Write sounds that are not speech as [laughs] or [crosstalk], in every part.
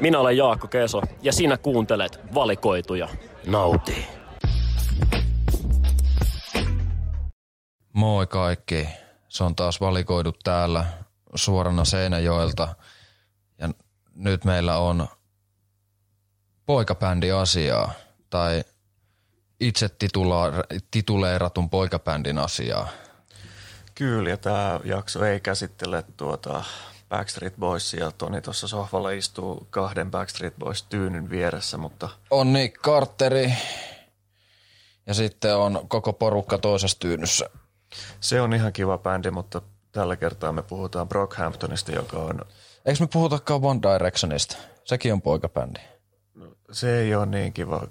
Minä olen Jaakko Keso ja sinä kuuntelet valikoituja. Nauti. Moi kaikki. Se on taas valikoidut täällä suorana Seinäjoelta. Ja nyt meillä on poikabändi asiaa tai itse titula- tituleeratun poikabändin asiaa. Kyllä, ja tämä jakso ei käsittele tuota Backstreet Boysia. Toni tuossa sohvalla istuu kahden Backstreet Boys tyynyn vieressä, mutta On Nick Carteri ja sitten on koko porukka toisessa tyynyssä. se on ihan kiva bändi, mutta tällä kertaa me puhutaan Brockhamptonista, joka on, Eikö me puhutakaan One Directionista? Sekin on poikabändi. se ei ole niin kiva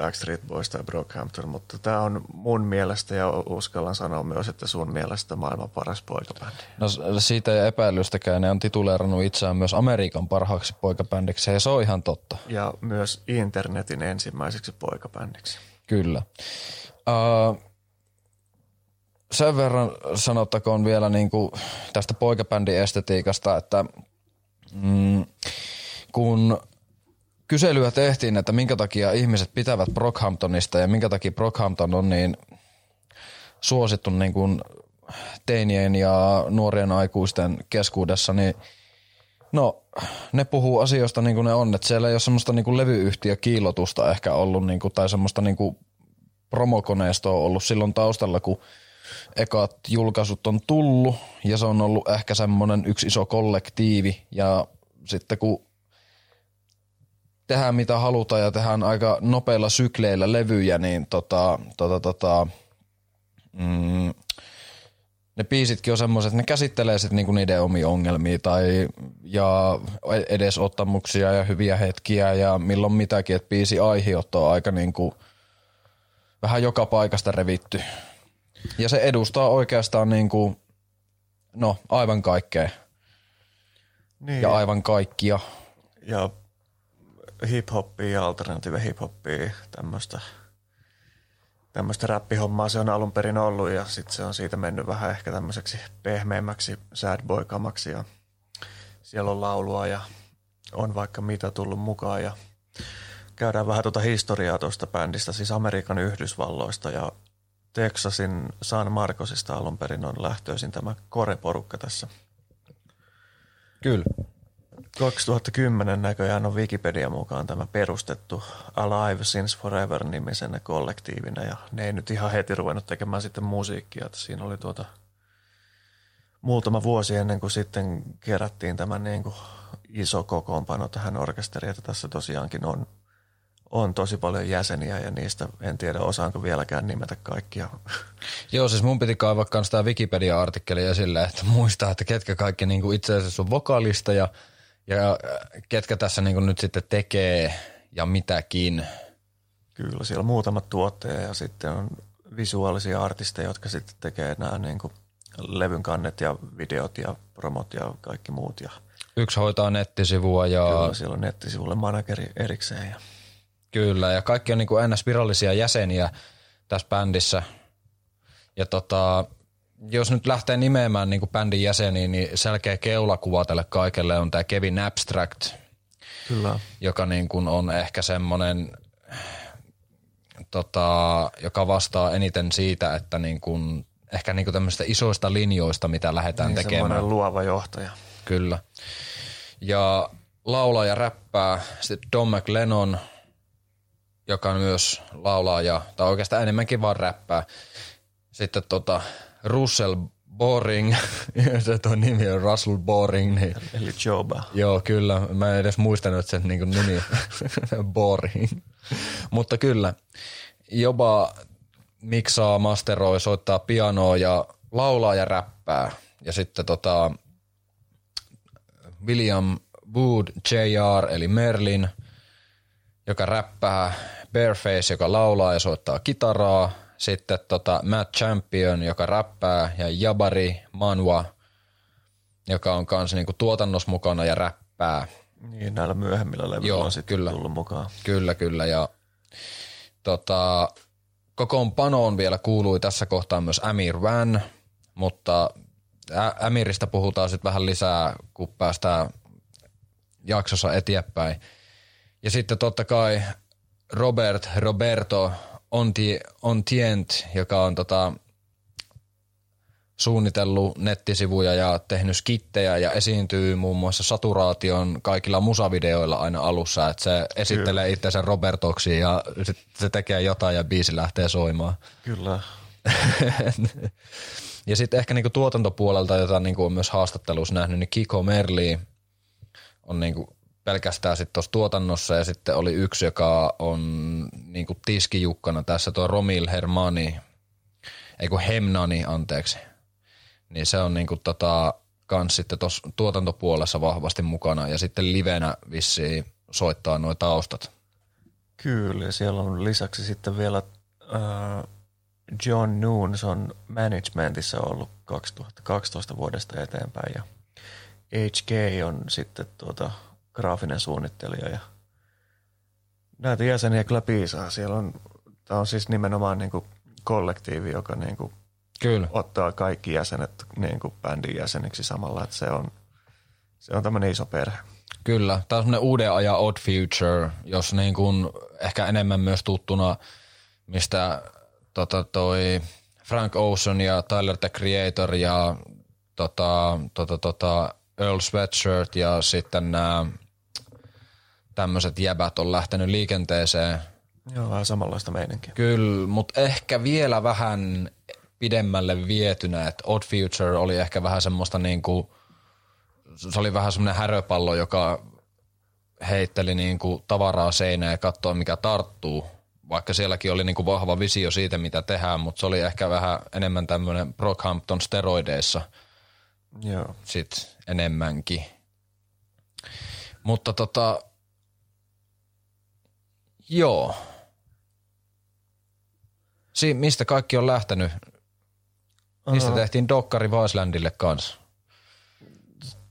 Backstreet Boys tai Brockhampton, mutta tämä on mun mielestä ja uskallan sanoa myös, että sun mielestä maailman paras poikabändi. No siitä ei epäilystäkään. Ne on tituleerannut itseään myös Amerikan parhaaksi poikabändiksi ja se on ihan totta. Ja myös internetin ensimmäiseksi poikabändiksi. Kyllä. Uh, sen verran sanottakoon vielä niin kuin tästä poikabändin estetiikasta, että mm, kun kyselyä tehtiin, että minkä takia ihmiset pitävät Brockhamptonista ja minkä takia Brockhampton on niin suosittu niin kuin teinien ja nuorien aikuisten keskuudessa, niin No, ne puhuu asioista niin kuin ne on, että siellä ei ole semmoista niin kuin levyyhtiökiilotusta ehkä ollut niin kuin, tai semmoista niin kuin promokoneistoa ollut silloin taustalla, kun ekat julkaisut on tullut ja se on ollut ehkä semmoinen yksi iso kollektiivi ja sitten kun tehdään mitä halutaan ja tehdään aika nopeilla sykleillä levyjä, niin tota, tota, tota, mm, ne biisitkin on semmoiset, että ne käsittelee sit niinku niiden omia ongelmia tai ja edesottamuksia ja hyviä hetkiä ja milloin mitäkin, että biisi aiheuttaa on aika niinku vähän joka paikasta revitty. Ja se edustaa oikeastaan niinku, no aivan kaikkea Niin, ja aivan kaikkia. ja hip-hoppia ja alternative hip-hoppia, tämmöistä tämmöistä räppihommaa se on alun perin ollut ja sitten se on siitä mennyt vähän ehkä tämmöiseksi pehmeämmäksi sad boy kamaksi ja siellä on laulua ja on vaikka mitä tullut mukaan ja käydään vähän tuota historiaa tuosta bändistä, siis Amerikan Yhdysvalloista ja Texasin San Marcosista alun perin on lähtöisin tämä Kore-porukka tässä. Kyllä. 2010 näköjään on Wikipedia mukaan tämä perustettu Alive Since Forever nimisenä kollektiivina ja ne ei nyt ihan heti ruvennut tekemään sitten musiikkia, että siinä oli tuota muutama vuosi ennen kuin sitten kerättiin tämä niin kuin iso kokoonpano tähän orkesteriin, että tässä tosiaankin on, on tosi paljon jäseniä ja niistä en tiedä osaanko vieläkään nimetä kaikkia. Joo, siis mun piti kaivaa kans tää Wikipedia-artikkeli esille, että muistaa, että ketkä kaikki niinku itse asiassa on vokalista ja, ja ketkä tässä niinku nyt sitten tekee ja mitäkin. Kyllä, siellä on muutamat tuotteja ja sitten on visuaalisia artisteja, jotka sitten tekee nämä niin kuin levyn kannet ja videot ja promot ja kaikki muut. Ja Yksi hoitaa nettisivua ja kyllä siellä on nettisivulle manageri erikseen. Ja Kyllä, ja kaikki on niin kuin ns. virallisia jäseniä tässä bändissä. Ja tota, jos nyt lähtee nimeämään niin kuin bändin jäseniä, niin selkeä keulakuva tälle kaikelle on tämä Kevin Abstract, kyllä, joka niin kuin on ehkä semmoinen, tota, joka vastaa eniten siitä, että niin kuin, ehkä niin kuin tämmöistä isoista linjoista, mitä lähdetään niin tekemään. semmoinen luova johtaja. Kyllä. Ja laulaa ja räppää sitten Don McLennon, joka myös laulaa ja, tai oikeastaan enemmänkin vaan räppää. Sitten tota Russell Boring, [laughs] se tuo nimi on Russell Boring, niin Eli Joba. Joo, kyllä. Mä en edes muistanut, sen niin nimi [laughs] Boring. Mutta kyllä, jopa miksaa, masteroi, soittaa pianoa ja laulaa ja räppää. Ja sitten tota, William Wood Jr. eli Merlin, joka räppää, Bareface, joka laulaa ja soittaa kitaraa, sitten tota Matt Champion, joka räppää, ja Jabari Manwa, joka on kanssa niinku tuotannossa mukana ja räppää. Niin, näillä myöhemmillä levyillä on sitten kyllä. tullut mukaan. Kyllä, kyllä. Ja tota, kokoonpanoon vielä kuului tässä kohtaa myös Amir Van, mutta Ä- Amirista puhutaan sitten vähän lisää, kun päästään jaksossa eteenpäin. Ja sitten totta kai Robert Roberto Ontient, joka on tota, suunnitellut nettisivuja ja tehnyt skittejä ja esiintyy muun muassa saturaation kaikilla musavideoilla aina alussa, että se esittelee Kyllä. itsensä Robertoksi ja se tekee jotain ja biisi lähtee soimaan. Kyllä. [laughs] ja sitten ehkä niinku tuotantopuolelta, jota niinku on myös haastattelussa nähnyt, niin Kiko Merli on niinku pelkästään sitten tuossa tuotannossa ja sitten oli yksi, joka on niinku tiskijukkana tässä tuo Romil Hermani, ei kun Hemnani, anteeksi niin se on niinku tota, kans sitten tuossa tuotantopuolessa vahvasti mukana ja sitten livenä vissiin soittaa nuo taustat. Kyllä, ja siellä on lisäksi sitten vielä äh, John Noons on managementissa ollut 2012 vuodesta eteenpäin ja HK on sitten tuota graafinen suunnittelija ja näitä jäseniä kyllä piisaa. Siellä on, tämä on siis nimenomaan niin kuin kollektiivi, joka niin kuin Kyllä. ottaa kaikki jäsenet niin kuin bändin jäseniksi samalla, että se on, se on tämmöinen iso perhe. Kyllä, tämä on semmoinen uuden ajan Odd Future, jos niin kuin ehkä enemmän myös tuttuna, mistä tota, toi Frank Ocean ja Tyler the Creator ja tota, tota, tota, Earl Sweatshirt ja sitten nämä tämmöiset jäbät on lähtenyt liikenteeseen. Joo, vähän samanlaista meininkiä. Kyllä, mutta ehkä vielä vähän pidemmälle vietynä, että Odd Future oli ehkä vähän semmoista niin kuin, se oli vähän semmoinen häröpallo, joka heitteli niin kuin tavaraa seinään ja katsoi mikä tarttuu. Vaikka sielläkin oli niin kuin vahva visio siitä, mitä tehdään, mutta se oli ehkä vähän enemmän tämmöinen Brockhampton steroideissa Joo. sit enemmänkin. Mutta tota, joo. Si- mistä kaikki on lähtenyt Mistä tehtiin dokkari Vaislandille kanssa?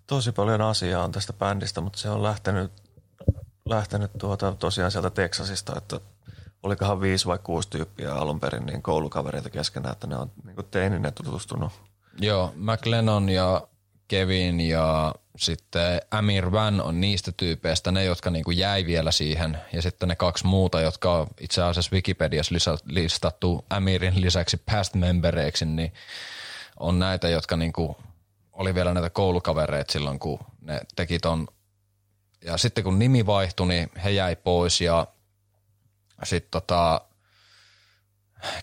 Tosi paljon asiaa on tästä bändistä, mutta se on lähtenyt, lähtenyt tuota, tosiaan sieltä Teksasista, että olikohan viisi vai kuusi tyyppiä alun perin niin koulukavereita keskenään, että ne on niin teininne tutustunut. Joo, McLennon ja Kevin ja sitten Amir Van on niistä tyypeistä, ne jotka niinku jäi vielä siihen. Ja sitten ne kaksi muuta, jotka on itse asiassa Wikipediassa listattu Amirin lisäksi past membereiksi, niin on näitä, jotka niinku oli vielä näitä koulukavereita silloin, kun ne teki ton. Ja sitten kun nimi vaihtui, niin he jäi pois ja sitten tota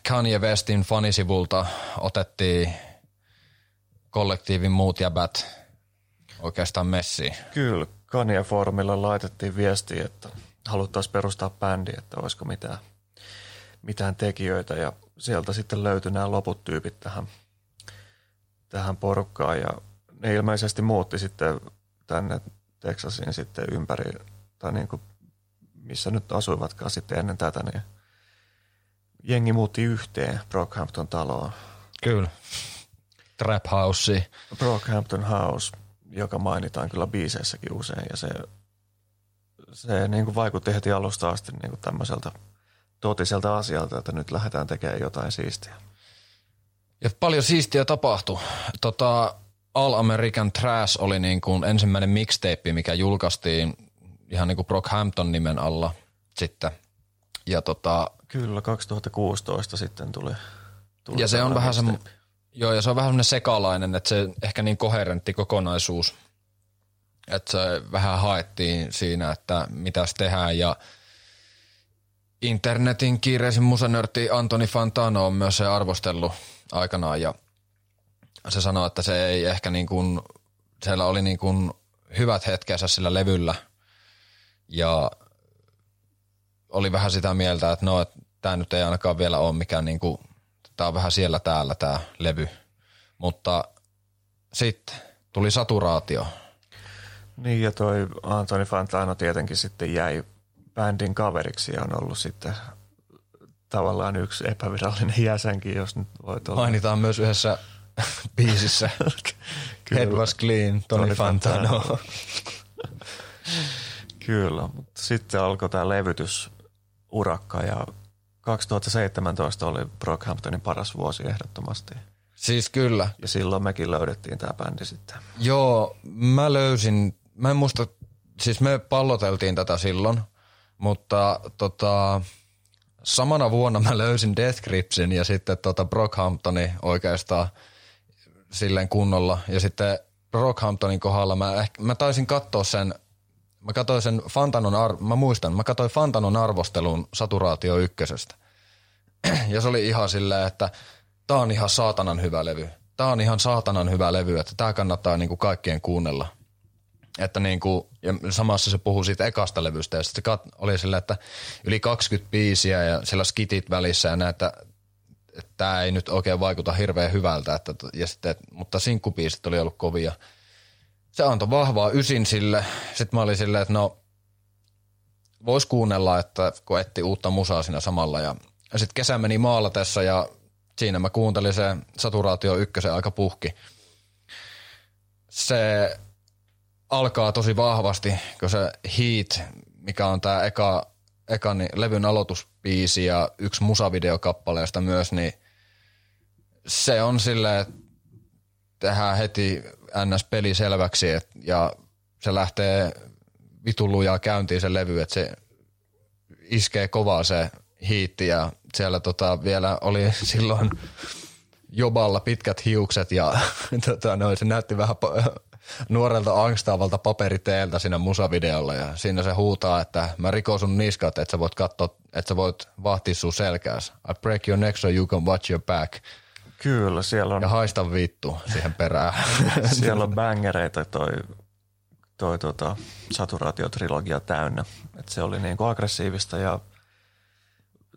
Kanye Westin fanisivulta otettiin kollektiivin muut jäbät oikeastaan messiin. Kyllä, Kanye Forumilla laitettiin viesti, että haluttaisiin perustaa bändi, että olisiko mitään, mitään tekijöitä ja sieltä sitten löytyi nämä loput tyypit tähän, tähän porukkaan ja ne ilmeisesti muutti sitten tänne Texasiin sitten ympäri, tai niin kuin missä nyt asuivatkaan sitten ennen tätä, niin jengi muutti yhteen Brockhampton taloon. Kyllä. Trap House. Brockhampton House, joka mainitaan kyllä biiseissäkin usein ja se, se niin kuin vaikutti heti alusta asti niin kuin tämmöiseltä totiselta asialta, että nyt lähdetään tekemään jotain siistiä. Ja paljon siistiä tapahtui. Tota, All American Trash oli niin kuin ensimmäinen mixtape, mikä julkaistiin ihan niin kuin Brockhampton nimen alla sitten. Ja tota, Kyllä, 2016 sitten tuli. tuli ja se on vähän semmoinen Joo, ja se on vähän semmoinen sekalainen, että se ehkä niin koherentti kokonaisuus. Että se vähän haettiin siinä, että mitä tehdään ja internetin kiireisin musanörtti Antoni Fantano on myös se arvostellut aikanaan ja se sanoi, että se ei ehkä niin kuin, siellä oli niin kuin hyvät hetkensä sillä levyllä ja oli vähän sitä mieltä, että no, että tämä nyt ei ainakaan vielä ole mikään niin kuin Tämä on vähän siellä täällä tämä levy. Mutta sitten tuli saturaatio. Niin ja toi Antoni Fantano tietenkin sitten jäi bändin kaveriksi ja on ollut sitten tavallaan yksi epävirallinen jäsenkin, jos nyt voi olla. Mainitaan myös yhdessä biisissä. [laughs] Head was clean, Tony Fantano. Fantano. [laughs] Kyllä, mutta sitten alkoi tämä levytysurakka ja 2017 oli Brockhamptonin paras vuosi ehdottomasti. Siis kyllä. Ja silloin mekin löydettiin tämä bändi sitten. Joo, mä löysin, mä en muista siis me palloteltiin tätä silloin, mutta tota, samana vuonna mä löysin Death Gripsin ja sitten tota Brockhamptoni oikeastaan silleen kunnolla. Ja sitten Brockhamptonin kohdalla mä, ehkä, mä taisin katsoa sen, mä katsoin sen Fantanon, ar- mä muistan, mä katsoin Fantanon arvostelun Saturaatio ykkösestä. [clears throat] ja se oli ihan silleen, että tää on ihan saatanan hyvä levy. Tää on ihan saatanan hyvä levy, että tää kannattaa niinku kaikkien kuunnella. Että niinku, ja samassa se puhuu siitä ekasta levystä ja sitten se kat- oli silleen, että yli 20 biisiä ja siellä skitit välissä ja näitä, että tämä ei nyt oikein vaikuta hirveän hyvältä, että, ja sitten, mutta sinkkubiisit oli ollut kovia. Se antoi vahvaa ysin sille. Sitten mä olin silleen, että no, vois kuunnella, että kun etti uutta musaa siinä samalla. Ja, ja sitten kesä meni maalatessa ja siinä mä kuuntelin se Saturaatio ykkösen aika puhki. Se alkaa tosi vahvasti, kun se Heat, mikä on tämä eka, eka niin levyn aloitusbiisi ja yksi musavideokappaleesta myös, niin se on silleen, että tehdään heti NS-peli selväksi et, ja se lähtee vitulujaa käyntiin se levy, että se iskee kovaa se hiitti ja siellä tota vielä oli [laughs] silloin Joballa pitkät hiukset ja [laughs] tota, no, se näytti vähän [laughs] nuorelta angstaavalta paperiteeltä siinä musavideolla ja siinä se huutaa, että mä rikon sun niskat, että sä voit katsoa, että sä voit vahtia sun selkääs. I break your neck so you can watch your back. Kyllä, siellä on, Ja haista vittu siihen perään. [laughs] siellä on bangereita toi, toi tota, saturaatiotrilogia täynnä. Et se oli niinku aggressiivista ja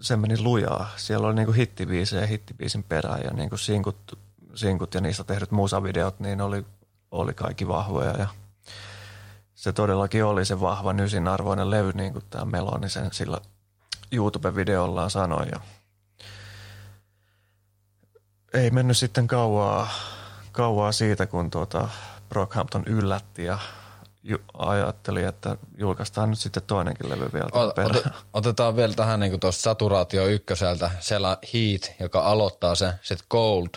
se meni lujaa. Siellä oli niinku hittibiisejä hittibiisin perään ja niinku sinkut, sinkut ja niistä tehdyt musavideot, niin oli, oli kaikki vahvoja ja se todellakin oli se vahva nysin arvoinen levy, niin kuin tämä Meloni sen sillä YouTube-videollaan sanoi. Ja ei mennyt sitten kauaa, kauaa siitä, kun tuota Brockhampton yllätti ja ju- ajatteli, että julkaistaan nyt sitten toinenkin levy vielä Ot, ot, otetaan vielä tähän niin tuosta Saturaatio ykköseltä. Siellä Heat, joka aloittaa se, sitten Cold.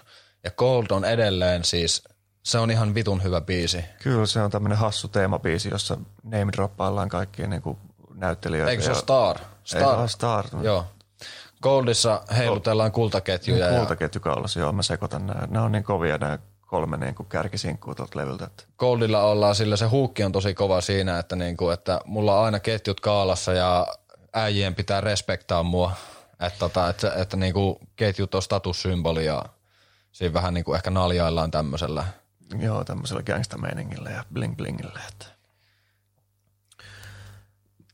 Ja Cold on edelleen siis, se on ihan vitun hyvä biisi. Kyllä se on tämmöinen hassu teemabiisi, jossa name droppaillaan kaikkia niin kuin näyttelijöitä. Eikö se ole Star? Star. Ei, Star. Joo. Goldissa heilutellaan kultaketjuja. ja Kultaketjukaulassa, joo, mä sekoitan nämä. Nämä on niin kovia nämä kolme niin kuin kärkisinkkuu tuolta levyltä. Että Goldilla ollaan sillä se huukki on tosi kova siinä, että, niinku, että mulla on aina ketjut kaalassa ja äijien pitää respektaa mua. Että, tota, että, että niinku, ketjut on statussymboli ja siinä vähän niinku ehkä naljaillaan tämmöisellä. joo, tämmöisellä gangsta-meiningillä ja bling-blingillä. Että.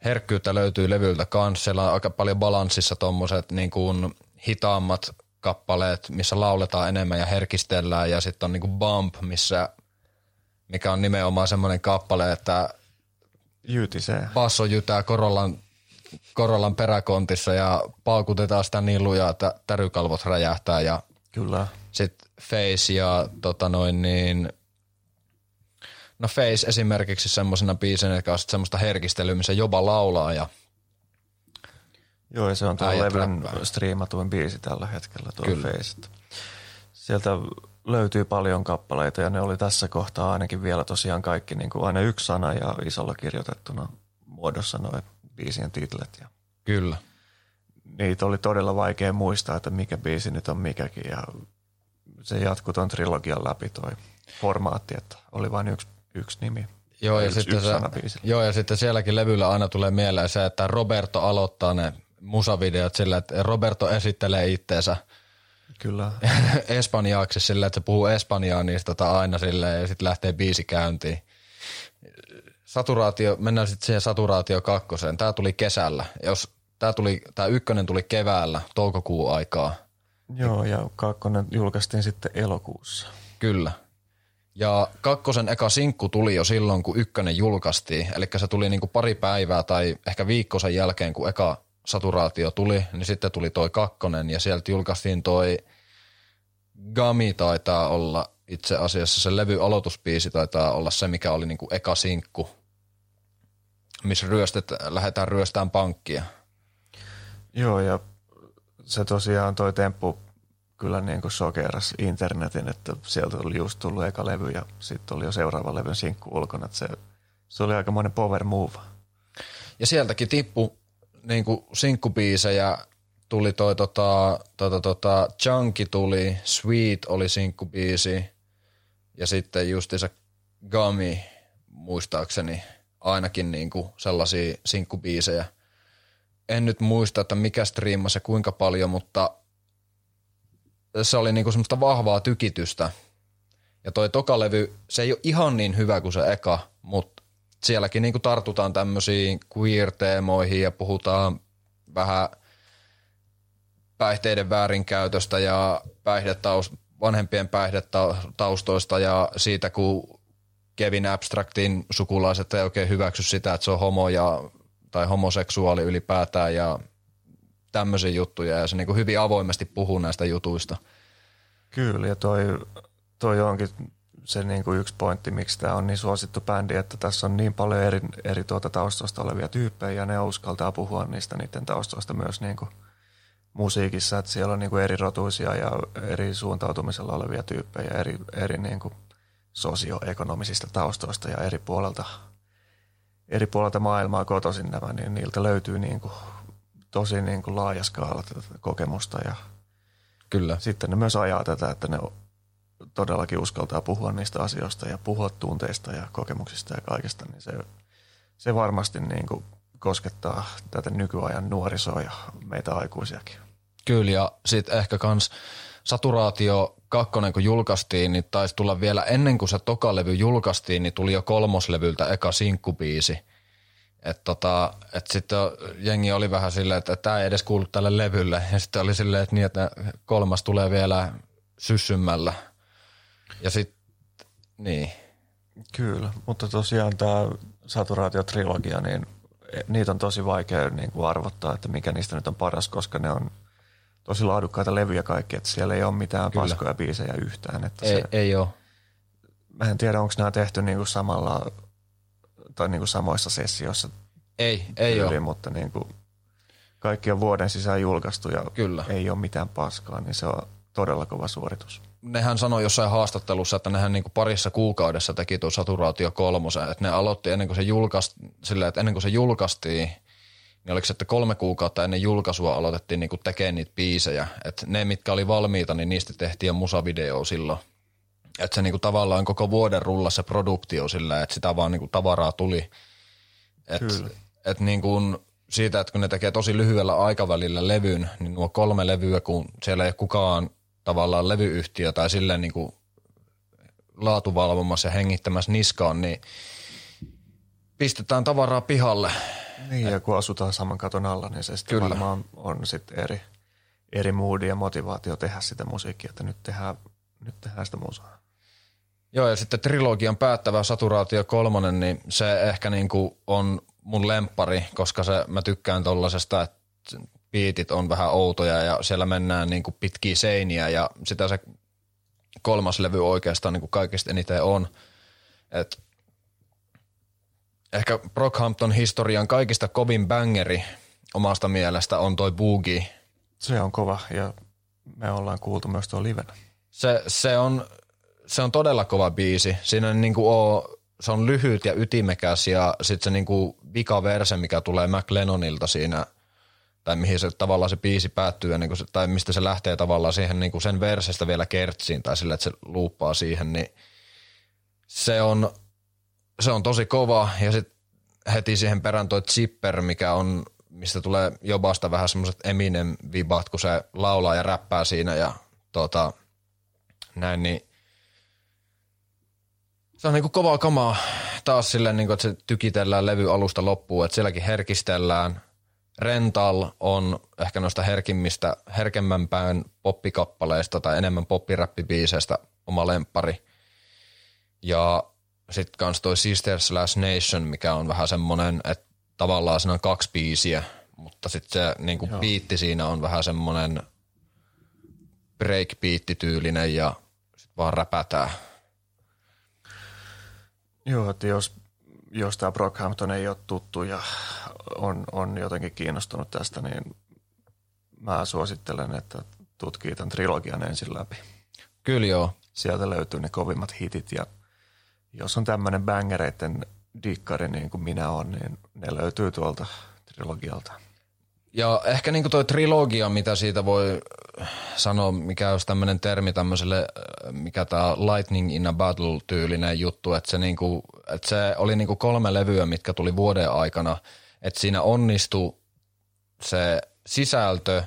Herkkyyttä löytyy levyltä kanssa. Siellä on aika paljon balanssissa tommoset niin kuin hitaammat kappaleet, missä lauletaan enemmän ja herkistellään. Ja sitten on niin kuin Bump, missä, mikä on nimenomaan semmoinen kappale, että Jytisee. basso jytää Korollan, Korollan peräkontissa ja paukutetaan sitä niin lujaa, että tärykalvot räjähtää ja Kyllä. sitten Face ja tota noin niin, no Face esimerkiksi semmoisena biisenä, joka on semmoista herkistelyä, missä jopa laulaa ja Joo, ja se on tuo levyn striimatuin biisi tällä hetkellä, tuo Kyllä. Face. Sieltä löytyy paljon kappaleita ja ne oli tässä kohtaa ainakin vielä tosiaan kaikki niin kuin aina yksi sana ja isolla kirjoitettuna muodossa noin biisien titlet. Ja kyllä. niitä oli todella vaikea muistaa, että mikä biisi nyt on mikäkin ja se jatkuu ton trilogian läpi toi formaatti, että oli vain yksi, yksi nimi. Joo ja, yksi, sitten yksi se, joo, ja sitten sielläkin levyllä aina tulee mieleen se, että Roberto aloittaa ne musavideot sillä, että Roberto esittelee itteensä Kyllä. [laughs] espanjaaksi sillä, että se puhuu espanjaa niistä tota aina silleen ja sitten lähtee biisi käyntiin. Saturaatio, mennään sitten siihen saturaatio kakkoseen. Tämä tuli kesällä. Jos tämä tuli, tämä ykkönen tuli keväällä, toukokuun aikaa. Joo, ja kakkonen julkaistiin sitten elokuussa. Kyllä. Ja kakkosen eka sinkku tuli jo silloin, kun ykkönen julkaistiin. Eli se tuli niinku pari päivää tai ehkä viikko sen jälkeen, kun eka saturaatio tuli, niin sitten tuli toi kakkonen ja sieltä julkaistiin toi Gami taitaa olla itse asiassa se levy aloituspiisi taitaa olla se, mikä oli niinku eka sinkku, missä ryöstet, lähdetään ryöstään pankkia. Joo, ja se tosiaan toi temppu kyllä niin kuin sokeras internetin, että sieltä oli just tullut eka levy ja sitten oli jo seuraava levyn sinkku ulkona, että se Se oli aikamoinen power move. Ja sieltäkin tippu niin sinkkubiisejä, tuli toi tota, tota, tota, Chunky tuli, Sweet oli sinkkubiisi ja sitten justiinsa Gummy muistaakseni ainakin niin kuin sellaisia sinkkubiisejä. En nyt muista, että mikä striimasi ja kuinka paljon, mutta se oli niinku semmoista vahvaa tykitystä. Ja toi tokalevy, se ei ole ihan niin hyvä kuin se eka, mutta sielläkin niinku tartutaan tämmöisiin queer-teemoihin ja puhutaan vähän päihteiden väärinkäytöstä ja päihdetaus, vanhempien päihdetaustoista ja siitä, kun Kevin Abstractin sukulaiset ei oikein hyväksy sitä, että se on homo ja, tai homoseksuaali ylipäätään ja tämmöisiä juttuja ja se niin hyvin avoimesti puhuu näistä jutuista. Kyllä ja toi, toi onkin se niin kuin yksi pointti, miksi tämä on niin suosittu bändi, että tässä on niin paljon eri, eri tuota taustoista olevia tyyppejä ja ne uskaltaa puhua niistä niiden taustoista myös niin kuin musiikissa, että siellä on niin kuin eri rotuisia ja eri suuntautumisella olevia tyyppejä, eri, eri niin kuin sosioekonomisista taustoista ja eri puolelta, eri puolelta maailmaa kotoisin nämä, niin niiltä löytyy niin kuin tosi niin kuin laaja skaala tätä kokemusta ja Kyllä. sitten ne myös ajaa tätä, että ne todellakin uskaltaa puhua niistä asioista ja puhua tunteista ja kokemuksista ja kaikesta, niin se, se varmasti niin kuin koskettaa tätä nykyajan nuorisoa ja meitä aikuisiakin. Kyllä ja sitten ehkä kans Saturaatio kakkonen kun julkaistiin, niin taisi tulla vielä ennen kuin se tokalevy julkaistiin, niin tuli jo kolmoslevyltä eka sinkkubiisi. Että tota, et sitten jengi oli vähän silleen, että tämä ei edes kuulu tälle levylle. Ja sitten oli silleen, että, niin, että kolmas tulee vielä syssymmällä. Ja sitten, niin. Kyllä, mutta tosiaan tämä saturaatiotrilogia, niin niitä on tosi vaikea niin kuin arvottaa, että mikä niistä nyt on paras, koska ne on tosi laadukkaita levyjä kaikki, että siellä ei ole mitään Kyllä. paskoja biisejä yhtään. Että ei, se, ei ole. Mä en tiedä, onko nämä tehty niin kuin samalla tai niin kuin samoissa sessioissa. Ei, ei tyyli, ole. Mutta niin kuin kaikki on vuoden sisään julkaistu ja Kyllä. ei ole mitään paskaa, niin se on todella kova suoritus. Nehän sanoi jossain haastattelussa, että nehän niin kuin parissa kuukaudessa teki tuo Saturaatio kolmosen, että ne aloitti ennen kuin se, julkaistiin, sillä, että ennen kuin se julkaistiin, niin oliko se, että kolme kuukautta ennen julkaisua aloitettiin niin tekemään niitä biisejä. Että ne, mitkä oli valmiita, niin niistä tehtiin jo musavideo silloin. Että se niinku tavallaan koko vuoden rulla se produktio sillä, että sitä vaan niinku tavaraa tuli. Että et niinku siitä, että kun ne tekee tosi lyhyellä aikavälillä levyn, niin nuo kolme levyä, kun siellä ei ole kukaan tavallaan levyyhtiö tai silleen niinku laatuvalvomassa ja hengittämässä niskaan, niin pistetään tavaraa pihalle. Niin, ja kun asutaan saman katon alla, niin se sitten Kyllä. varmaan on sitten eri, eri moodi ja motivaatio tehdä sitä musiikkia, että nyt tehdään, nyt tehdään sitä musaa. Joo, ja sitten trilogian päättävä Saturaatio kolmonen, niin se ehkä niin kuin on mun lempari, koska se, mä tykkään tollasesta, että biitit on vähän outoja ja siellä mennään niin kuin pitkiä seiniä ja sitä se kolmas levy oikeastaan niin kuin kaikista eniten on. Et ehkä Brockhampton historian kaikista kovin bangeri omasta mielestä on toi Boogie. Se on kova ja me ollaan kuultu myös tuo livenä. Se, se on se on todella kova biisi. Siinä on niinku se on lyhyt ja ytimekäs ja sitten se niinku vika verse, mikä tulee McLennonilta siinä, tai mihin se tavallaan se biisi päättyy, ja niinku se, tai mistä se lähtee tavallaan siihen niinku sen versestä vielä kertsiin, tai sille, että se luuppaa siihen, niin se on, se on tosi kova, ja sitten heti siihen perään toi Zipper, mikä on, mistä tulee jobasta vähän semmoiset Eminem-vibat, kun se laulaa ja räppää siinä, ja tota, näin, niin se on niinku kovaa kamaa taas silleen, niinku, että se tykitellään levy alusta loppuun, että sielläkin herkistellään. Rental on ehkä noista herkimmistä, herkemmänpään poppikappaleista tai enemmän poppiräppibiiseistä oma lempari. Ja sitten kans toi Sister Slash Nation, mikä on vähän semmonen, että tavallaan siinä on kaksi biisiä, mutta sitten se niinku biitti siinä on vähän semmonen breakbeat-tyylinen ja sit vaan räpätään – Joo, että jos, jos tämä Brockhampton ei ole tuttu ja on, on jotenkin kiinnostunut tästä, niin mä suosittelen, että tutkii tämän trilogian ensin läpi. Kyllä joo. Sieltä löytyy ne kovimmat hitit ja jos on tämmöinen bangereiden dikkari niin kuin minä olen, niin ne löytyy tuolta trilogialta. Ja ehkä niinku toi trilogia, mitä siitä voi sanoa, mikä olisi tämmöinen termi tämmöiselle, mikä tämä Lightning in a Battle tyylinen juttu, että se, niinku, että se oli niinku kolme levyä, mitkä tuli vuoden aikana, että siinä onnistui se sisältö,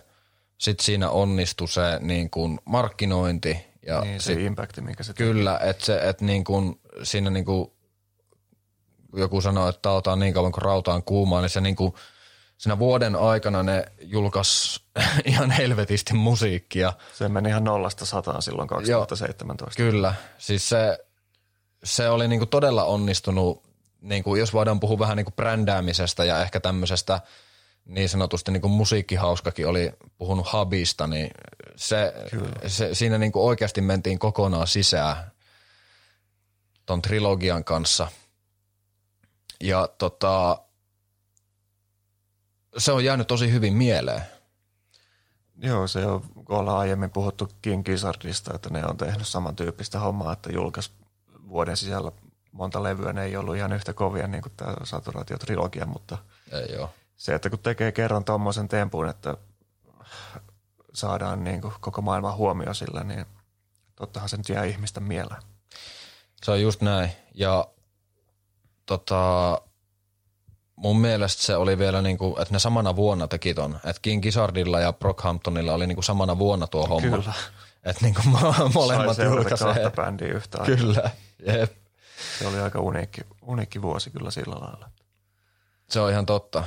sitten siinä onnistui se niinku markkinointi. Ja Niin se sit, impacti, mikä se Kyllä, että se, et niinku, siinä niinku, joku sanoo, että tauta on niin kauan kuin rauta on kuumaa, niin se niinku, siinä vuoden aikana ne julkaisi [laughs] ihan helvetisti musiikkia. Se meni ihan nollasta sataan silloin 2017. Kyllä, siis se, se oli niinku todella onnistunut, niinku, jos voidaan puhua vähän niinku brändäämisestä ja ehkä tämmöisestä niin sanotusti niinku musiikkihauskakin oli puhunut Habista, niin se, se, siinä niinku oikeasti mentiin kokonaan sisään ton trilogian kanssa. Ja tota, se on jäänyt tosi hyvin mieleen. Joo, se on, kun ollaan aiemmin puhuttu King Gizzardista, että ne on tehnyt samantyyppistä hommaa, että julkaisi vuoden sisällä monta levyä. Ne ei ollut ihan yhtä kovia niin kuin tämä Saturaatio-trilogia, mutta Ei joo. se, että kun tekee kerran tuommoisen tempun, että saadaan niin kuin koko maailman huomio sillä, niin tottahan se nyt jää ihmistä mieleen. Se on just näin. Ja tota, mun mielestä se oli vielä niinku, että ne samana vuonna teki ton. Että King Gizzardilla ja Brockhamptonilla oli niinku samana vuonna tuo homma. Kyllä. Että niinku mo- molemmat Sai seurata kahta julkaisee. bändiä yhtä aikaa. Kyllä, jep. Se oli aika uniikki, uniikki vuosi kyllä sillä lailla. Se on ihan totta.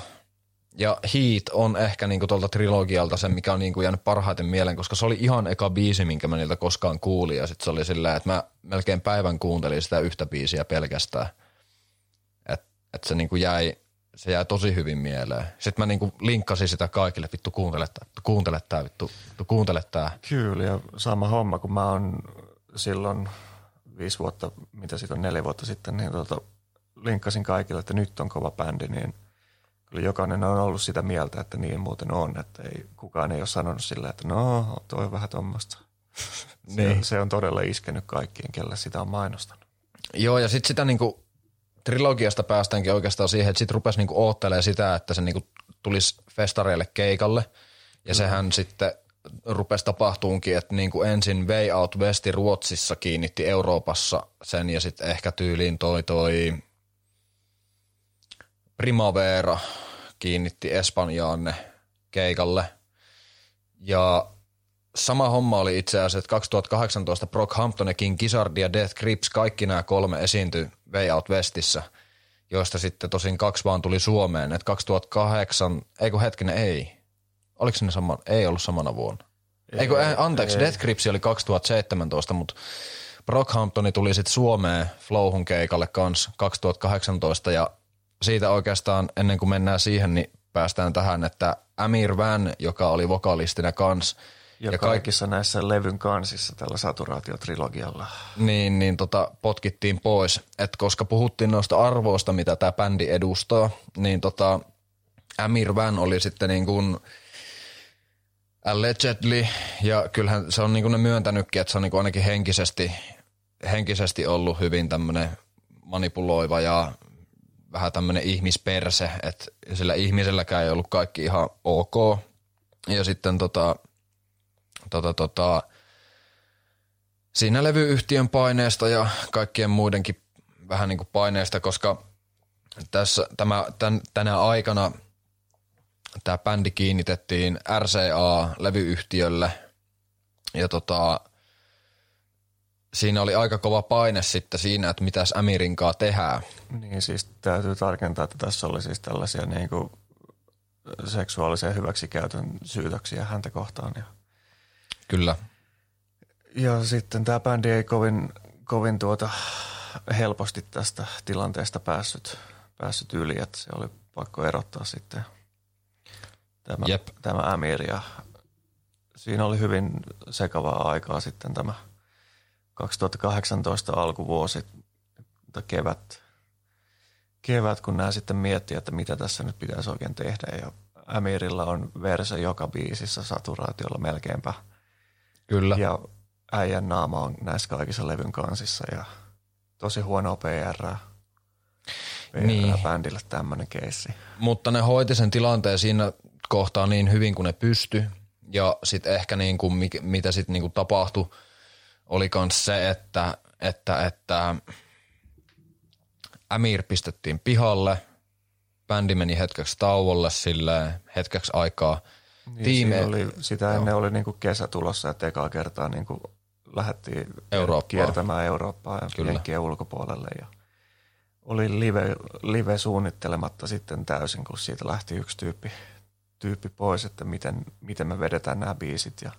Ja Heat on ehkä niinku tuolta trilogialta se, mikä on niinku jäänyt parhaiten mieleen, koska se oli ihan eka biisi, minkä mä niiltä koskaan kuulin. Ja sitten se oli silleen, että mä melkein päivän kuuntelin sitä yhtä biisiä pelkästään. Että et se niinku jäi, se jäi tosi hyvin mieleen. Sitten mä niinku linkkasin sitä kaikille, vittu kuuntele tää, kuuntele tää, vittu, vittu kuuntele tää. Kyllä, ja sama homma, kun mä oon silloin viisi vuotta, mitä siitä on neljä vuotta sitten, niin tuota, linkkasin kaikille, että nyt on kova bändi, niin kyllä jokainen on ollut sitä mieltä, että niin muuten on, että ei, kukaan ei ole sanonut sillä, että no, toi on vähän tuommoista. [laughs] Se, Niin. se on todella iskenyt kaikkiin, kelle sitä on mainostanut. Joo, ja sitten sitä niinku trilogiasta päästäänkin oikeastaan siihen, että sitten rupesi niinku oottelee sitä, että se niinku tulisi festareille keikalle. Ja sehän sitten rupesi tapahtuunkin, että niinku ensin Way Out Westi Ruotsissa kiinnitti Euroopassa sen ja sitten ehkä tyyliin toi toi Primavera kiinnitti Espanjaan ne keikalle. Ja sama homma oli itse asiassa, että 2018 Brockhampton ja King Gizzard ja Death Grips, kaikki nämä kolme esiintyi Way Out Westissä, joista sitten tosin kaksi vaan tuli Suomeen. Että 2008, ei kun hetkinen, ei. Oliko se ne sama, ei ollut samana vuonna. Ei, kun, eh, anteeksi, Death Grips oli 2017, mutta Brockhamptoni tuli sitten Suomeen Flowhun keikalle kanssa 2018 ja siitä oikeastaan ennen kuin mennään siihen, niin päästään tähän, että Amir Van, joka oli vokalistina kans, Ja, ja kaik- kaikissa näissä levyn kansissa tällä saturaatiotrilogialla. niin, niin tota, potkittiin pois. Et koska puhuttiin noista arvoista, mitä tämä bändi edustaa, niin tota, Amir Van oli sitten niin kuin allegedly, ja kyllähän se on niin kuin ne myöntänytkin, että se on niin kuin ainakin henkisesti, henkisesti ollut hyvin tämmöinen manipuloiva ja vähän tämmöinen ihmisperse, että sillä ihmiselläkään ei ollut kaikki ihan ok. Ja sitten tota, tota, tota, siinä levyyhtiön paineesta ja kaikkien muidenkin vähän niin kuin paineesta, koska tässä, tämä, tän, tänä aikana tämä bändi kiinnitettiin RCA-levyyhtiölle ja tota, siinä oli aika kova paine sitten siinä, että mitäs Amirinkaa tehdään. Niin siis täytyy tarkentaa, että tässä oli siis tällaisia niin kuin seksuaalisen hyväksikäytön syytöksiä häntä kohtaan. Ja, Kyllä. ja sitten tämä bändi ei kovin, kovin tuota helposti tästä tilanteesta päässyt, päässyt yli, että se oli pakko erottaa sitten tämä, Jep. tämä Amir ja siinä oli hyvin sekavaa aikaa sitten tämä 2018 alkuvuosi tai kevät, kevät, kun nämä sitten miettii, että mitä tässä nyt pitäisi oikein tehdä. Ja Amirilla on verse joka biisissä saturaatiolla melkeinpä. Kyllä. Ja äijän naama on näissä kaikissa levyn kansissa ja tosi huono PR. Niin. bändille tämmöinen keissi. Mutta ne hoiti sen tilanteen siinä kohtaa niin hyvin kuin ne pysty. Ja sitten ehkä niin kuin, mitä sitten niin kuin tapahtui, oli myös se, että, että, että Amir pistettiin pihalle, bändi meni hetkeksi tauolle sille hetkeksi aikaa. Niin, Tiime, oli, sitä ennen oli niin kuin kesä tulossa, että ekaa kertaa niin kuin lähdettiin Eurooppaa. kiertämään Eurooppaa ja Kyllä. ulkopuolelle. Ja oli live, live suunnittelematta sitten täysin, kun siitä lähti yksi tyyppi, tyyppi pois, että miten, miten me vedetään nämä biisit. Ja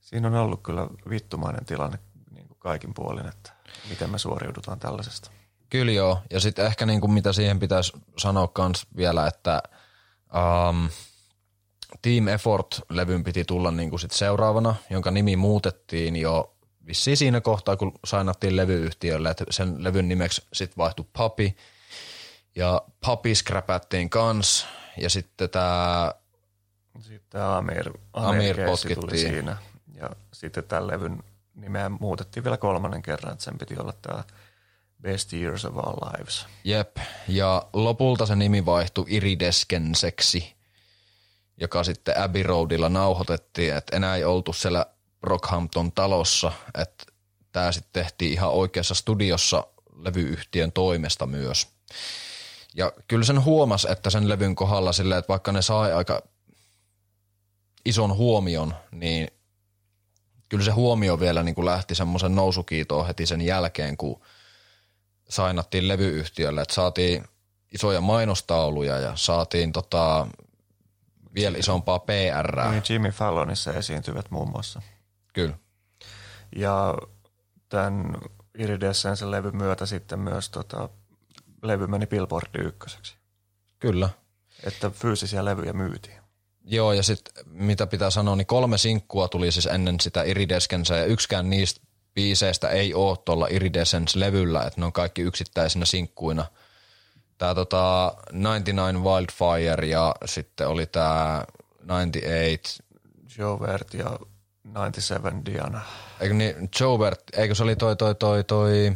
siinä on ollut kyllä vittumainen tilanne niin kuin kaikin puolin, että miten me suoriudutaan tällaisesta. Kyllä joo, ja sitten ehkä niin kuin mitä siihen pitäisi sanoa kans vielä, että um, Team Effort-levyn piti tulla niin kuin sit seuraavana, jonka nimi muutettiin jo vissiin siinä kohtaa, kun sainattiin levyyhtiölle, että sen levyn nimeksi sitten vaihtui Papi. Ja Papi skräpättiin kans, ja sitten tämä sitten Amir, Amir, Amir potkittiin. siinä. Ja sitten tämän levyn nimeä muutettiin vielä kolmannen kerran, että sen piti olla tämä Best Years of Our Lives. Jep, ja lopulta se nimi vaihtui Irideskenseksi, joka sitten Abbey Roadilla nauhoitettiin, että enää ei oltu siellä Brockhampton talossa, että tämä sitten tehtiin ihan oikeassa studiossa levyyhtiön toimesta myös. Ja kyllä sen huomas, että sen levyn kohdalla silleen, että vaikka ne sai aika ison huomion, niin kyllä se huomio vielä niin kuin lähti semmoisen nousukiitoon heti sen jälkeen, kun sainattiin levyyhtiölle, että saatiin isoja mainostauluja ja saatiin tota, vielä isompaa PR. Niin Jimmy Fallonissa esiintyvät muun muassa. Kyllä. Ja tämän Iridescence levyn myötä sitten myös tota, levy meni Billboard ykköseksi. Kyllä. Että fyysisiä levyjä myytiin. Joo, ja sitten mitä pitää sanoa, niin kolme sinkkua tuli siis ennen sitä Iridescenceä, ja yksikään niistä biiseistä ei ole tuolla Iridescence-levyllä, että ne on kaikki yksittäisinä sinkkuina. Tämä tota 99 Wildfire ja sitten oli tämä 98 Jovert ja 97 Diana. Eikö niin, Jovert, eikö se oli toi toi toi toi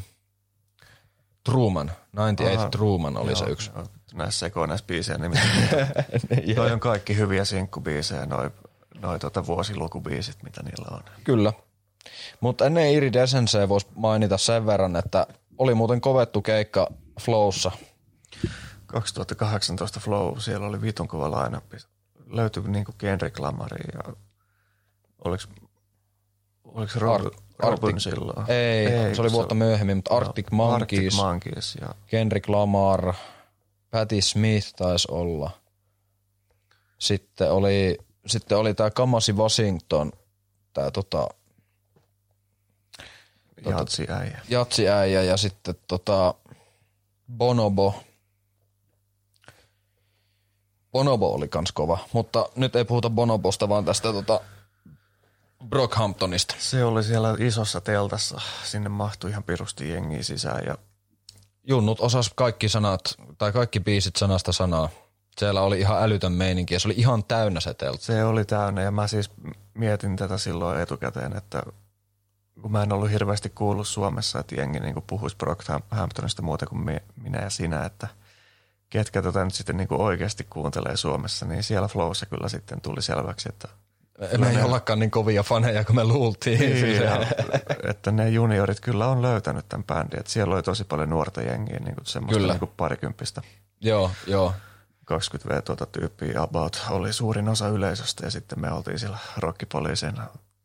Truman, 98 Aha, Truman oli joo, se yksi. Joo, näissä sekoin näissä biisejä [laughs] niin, toi on kaikki hyviä sinkkubiisejä, noi, noi tota vuosilukubiisit, mitä niillä on. Kyllä. Mutta ennen Iridescenceä voisi mainita sen verran, että oli muuten kovettu keikka Flowssa. 2018 Flow, siellä oli vitun kova lainappi. Löytyi niinku Kendrick Lamar ja oliks, oliks Rob, Ar- Robin Arctic, silloin? Ei, ei, se oli vuotta myöhemmin, mutta Arctic Monkeys, Arctic Monkeys ja Kendrick Lamar, Patti Smith taisi olla. Sitten oli, sitten oli tämä Kamasi Washington, tämä tota, Jatsi-äijä. Jatsi-äijä ja sitten tota Bonobo. Bonobo oli kans kova, mutta nyt ei puhuta Bonobosta, vaan tästä tota Brockhamptonista. Se oli siellä isossa teltassa. Sinne mahtui ihan pirusti jengiä sisään ja Junnut osas kaikki sanat, tai kaikki biisit sanasta sanaa. Siellä oli ihan älytön meininki ja se oli ihan täynnä se teltta. Se oli täynnä ja mä siis mietin tätä silloin etukäteen, että kun mä en ollut hirveästi kuullut Suomessa, että jengi niin puhuisi Brockhamptonista muuta kuin minä ja sinä, että ketkä tätä nyt sitten niin oikeasti kuuntelee Suomessa, niin siellä Flowssa kyllä sitten tuli selväksi, että me ei ollakaan niin kovia faneja kuin me luultiin. Niin, ja, että ne juniorit kyllä on löytänyt tämän bändin. Että siellä oli tosi paljon nuorta jengiä, niin kuin semmoista kyllä. niin kuin parikymppistä. Joo, joo. 20V tuota tyyppiä about oli suurin osa yleisöstä ja sitten me oltiin siellä rockipoliisin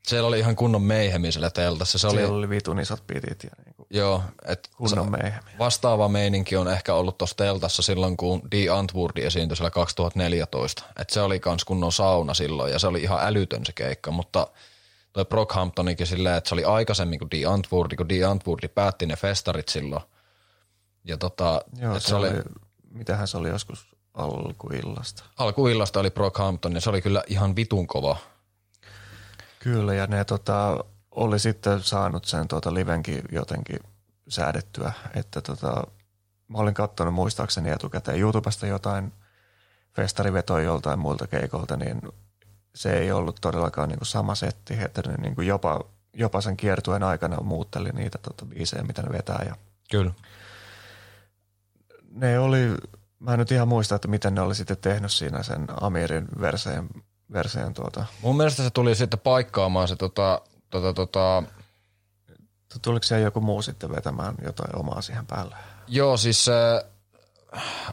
siellä oli ihan kunnon meihemi siellä teltassa. Se Siellä oli, oli vitun isot pitit ja niinku joo, et kunnon meihemi. Vastaava meininki on ehkä ollut tuossa teltassa silloin, kun Di Antwoordi esiintyi siellä 2014. Et se oli kans kunnon sauna silloin ja se oli ihan älytön se keikka, mutta toi Brockhamptonikin silleen, että se oli aikaisemmin kuin Di Antwoordi, kun Di Antwoordi päätti ne festarit silloin. Ja tota, Joo, se, se oli, oli, mitähän se oli joskus alkuillasta. Alkuillasta oli Brockhampton ja se oli kyllä ihan vitun kova Kyllä, ja ne tota, oli sitten saanut sen tota, livenkin jotenkin säädettyä, että tota, mä olin katsonut muistaakseni etukäteen YouTubesta jotain festarivetoja joltain muilta keikolta, niin se ei ollut todellakaan niin kuin sama setti, että ne niin kuin jopa, jopa sen kiertuen aikana muutteli niitä tota, biisejä, mitä ne vetää. Ja Kyllä. ne oli, mä en nyt ihan muista, että miten ne oli sitten tehnyt siinä sen Amirin verseen, verseen tuota. Mun mielestä se tuli sitten paikkaamaan se tota, tota, tota, Tuliko siellä joku muu sitten vetämään jotain omaa siihen päälle? Joo, siis se,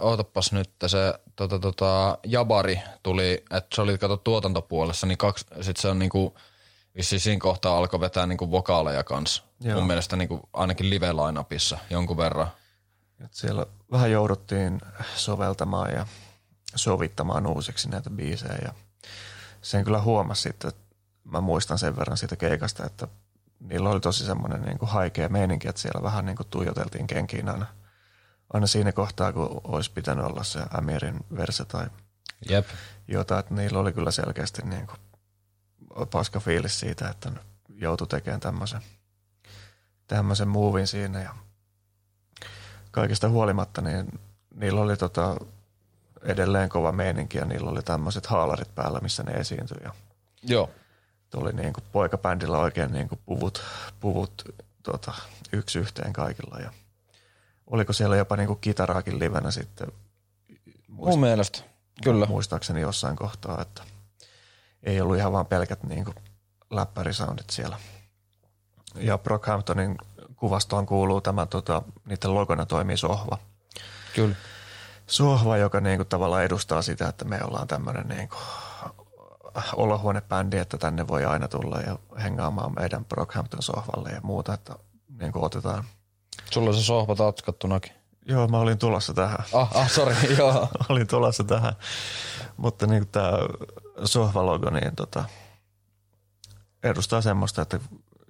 ootapas nyt, se tota, tota, Jabari tuli, että se oli kato tuotantopuolessa, niin kaksi, sit se on niinku, vissiin siinä kohtaa alkoi vetää niinku vokaaleja kanssa. Joo. Mun mielestä niinku ainakin live lineupissa jonkun verran. Et siellä vähän jouduttiin soveltamaan ja sovittamaan uusiksi näitä biisejä ja sen kyllä huomasi sitten, että mä muistan sen verran siitä keikasta, että niillä oli tosi semmoinen niin kuin haikea meininki, että siellä vähän niin kuin tuijoteltiin kenkiin aina, aina siinä kohtaa, kun olisi pitänyt olla se Amirin verse tai Jep. jotain, että niillä oli kyllä selkeästi niin kuin paska fiilis siitä, että joutui tekemään tämmöisen, tämmöisen muuvin siinä ja kaikista huolimatta, niin niillä oli tota edelleen kova meininki ja niillä oli tämmöiset haalarit päällä, missä ne esiintyi ja Joo. tuli niin kuin poikabändillä oikein niin kuin puvut, puvut tota, yksi yhteen kaikilla ja oliko siellä jopa niin kuin kitaraakin livenä sitten Mun mielestä, kyllä. muistaakseni jossain kohtaa, että ei ollut ihan vaan pelkät niin kuin läppärisoundit siellä. Ja Brockhamptonin kuvastoon kuuluu tämä, tota, niiden logona toimii sohva. Kyllä. Sohva, joka niin kuin, tavallaan edustaa sitä, että me ollaan tämmöinen niin kuin, olohuonebändi, että tänne voi aina tulla ja hengaamaan meidän Brockhampton sohvalle ja muuta, että niin kuin otetaan. Sulla on se sohva tatskattunakin. Joo, mä olin tulossa tähän. Ah, ah sorry, [laughs] joo. olin tulossa tähän. Mutta niin tämä sohvalogo niin tota, edustaa semmoista, että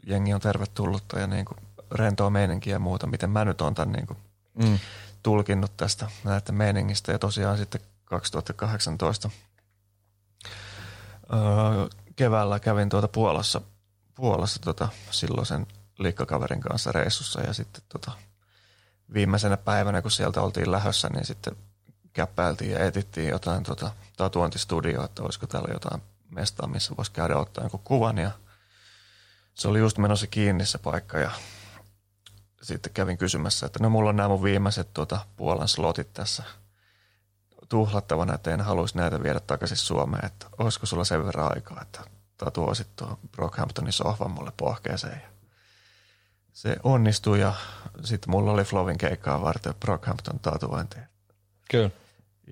jengi on tervetullutta ja niin kuin rentoa meininkiä ja muuta, miten mä nyt oon tämän niin kuin Mm. Tulkinnut tästä näitä meiningistä. Ja tosiaan sitten 2018 öö, keväällä kävin tuota Puolassa, Puolassa tota, silloisen liikkakaverin kanssa reissussa ja sitten tota, viimeisenä päivänä, kun sieltä oltiin lähössä, niin sitten käppäiltiin ja etittiin jotain tota, tatuointistudioa, että olisiko täällä jotain mestaa, missä voisi käydä ottaa jonkun kuvan ja se oli just menossa kiinni se paikka ja sitten kävin kysymässä, että no mulla on nämä mun viimeiset tuota, Puolan slotit tässä tuhlattavana, että en haluaisi näitä viedä takaisin Suomeen, että olisiko sulla sen verran aikaa, että tatuoisit tuon Brockhamptonin sohvan mulle pohkeeseen. Ja se onnistui ja sitten mulla oli Flovin keikkaa varten Brockhampton tatuointi. Kyllä.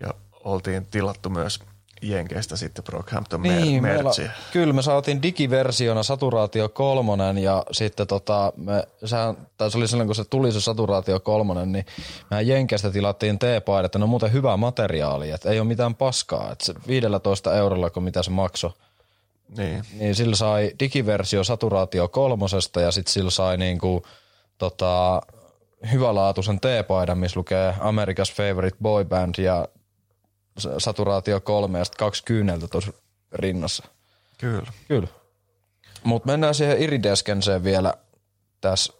Ja oltiin tilattu myös Jenkeistä sitten Brockhampton Niin, mer- meillä, kyllä me saatiin digiversiona Saturaatio kolmonen ja sitten tota, me, sehän, tai se oli silloin kun se tuli se Saturaatio kolmonen, niin mehän Jenkeistä tilattiin T-paidat, että ne on muuten hyvää materiaalia, että ei ole mitään paskaa, että se 15 eurolla kun mitä se maksoi, Niin, niin sillä sai digiversio Saturaatio kolmosesta ja sitten sillä sai niinku, tota, hyvälaatuisen T-paidan, missä lukee America's Favorite Boy Band ja Saturaatio 3 ja sitten kaksi kyyneltä tuossa rinnassa. kyllä. Kyllä. Mutta mennään siihen Irideskenseen vielä tässä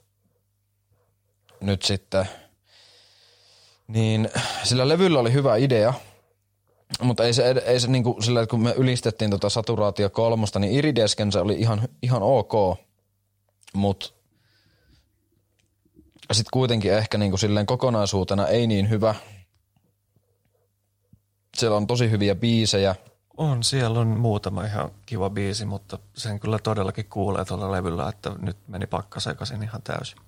nyt sitten. Niin sillä levyllä oli hyvä idea, mutta ei se, ei se niinku sillä, että kun me ylistettiin tota saturaatio kolmosta, niin Irideskense oli ihan, ihan ok, mutta sitten kuitenkin ehkä niinku silleen kokonaisuutena ei niin hyvä. Siellä on tosi hyviä biisejä, On, siellä on muutama ihan kiva biisi, mutta sen kyllä todellakin kuulee tuolla levyllä, että nyt meni pakka sekaisin ihan täysin.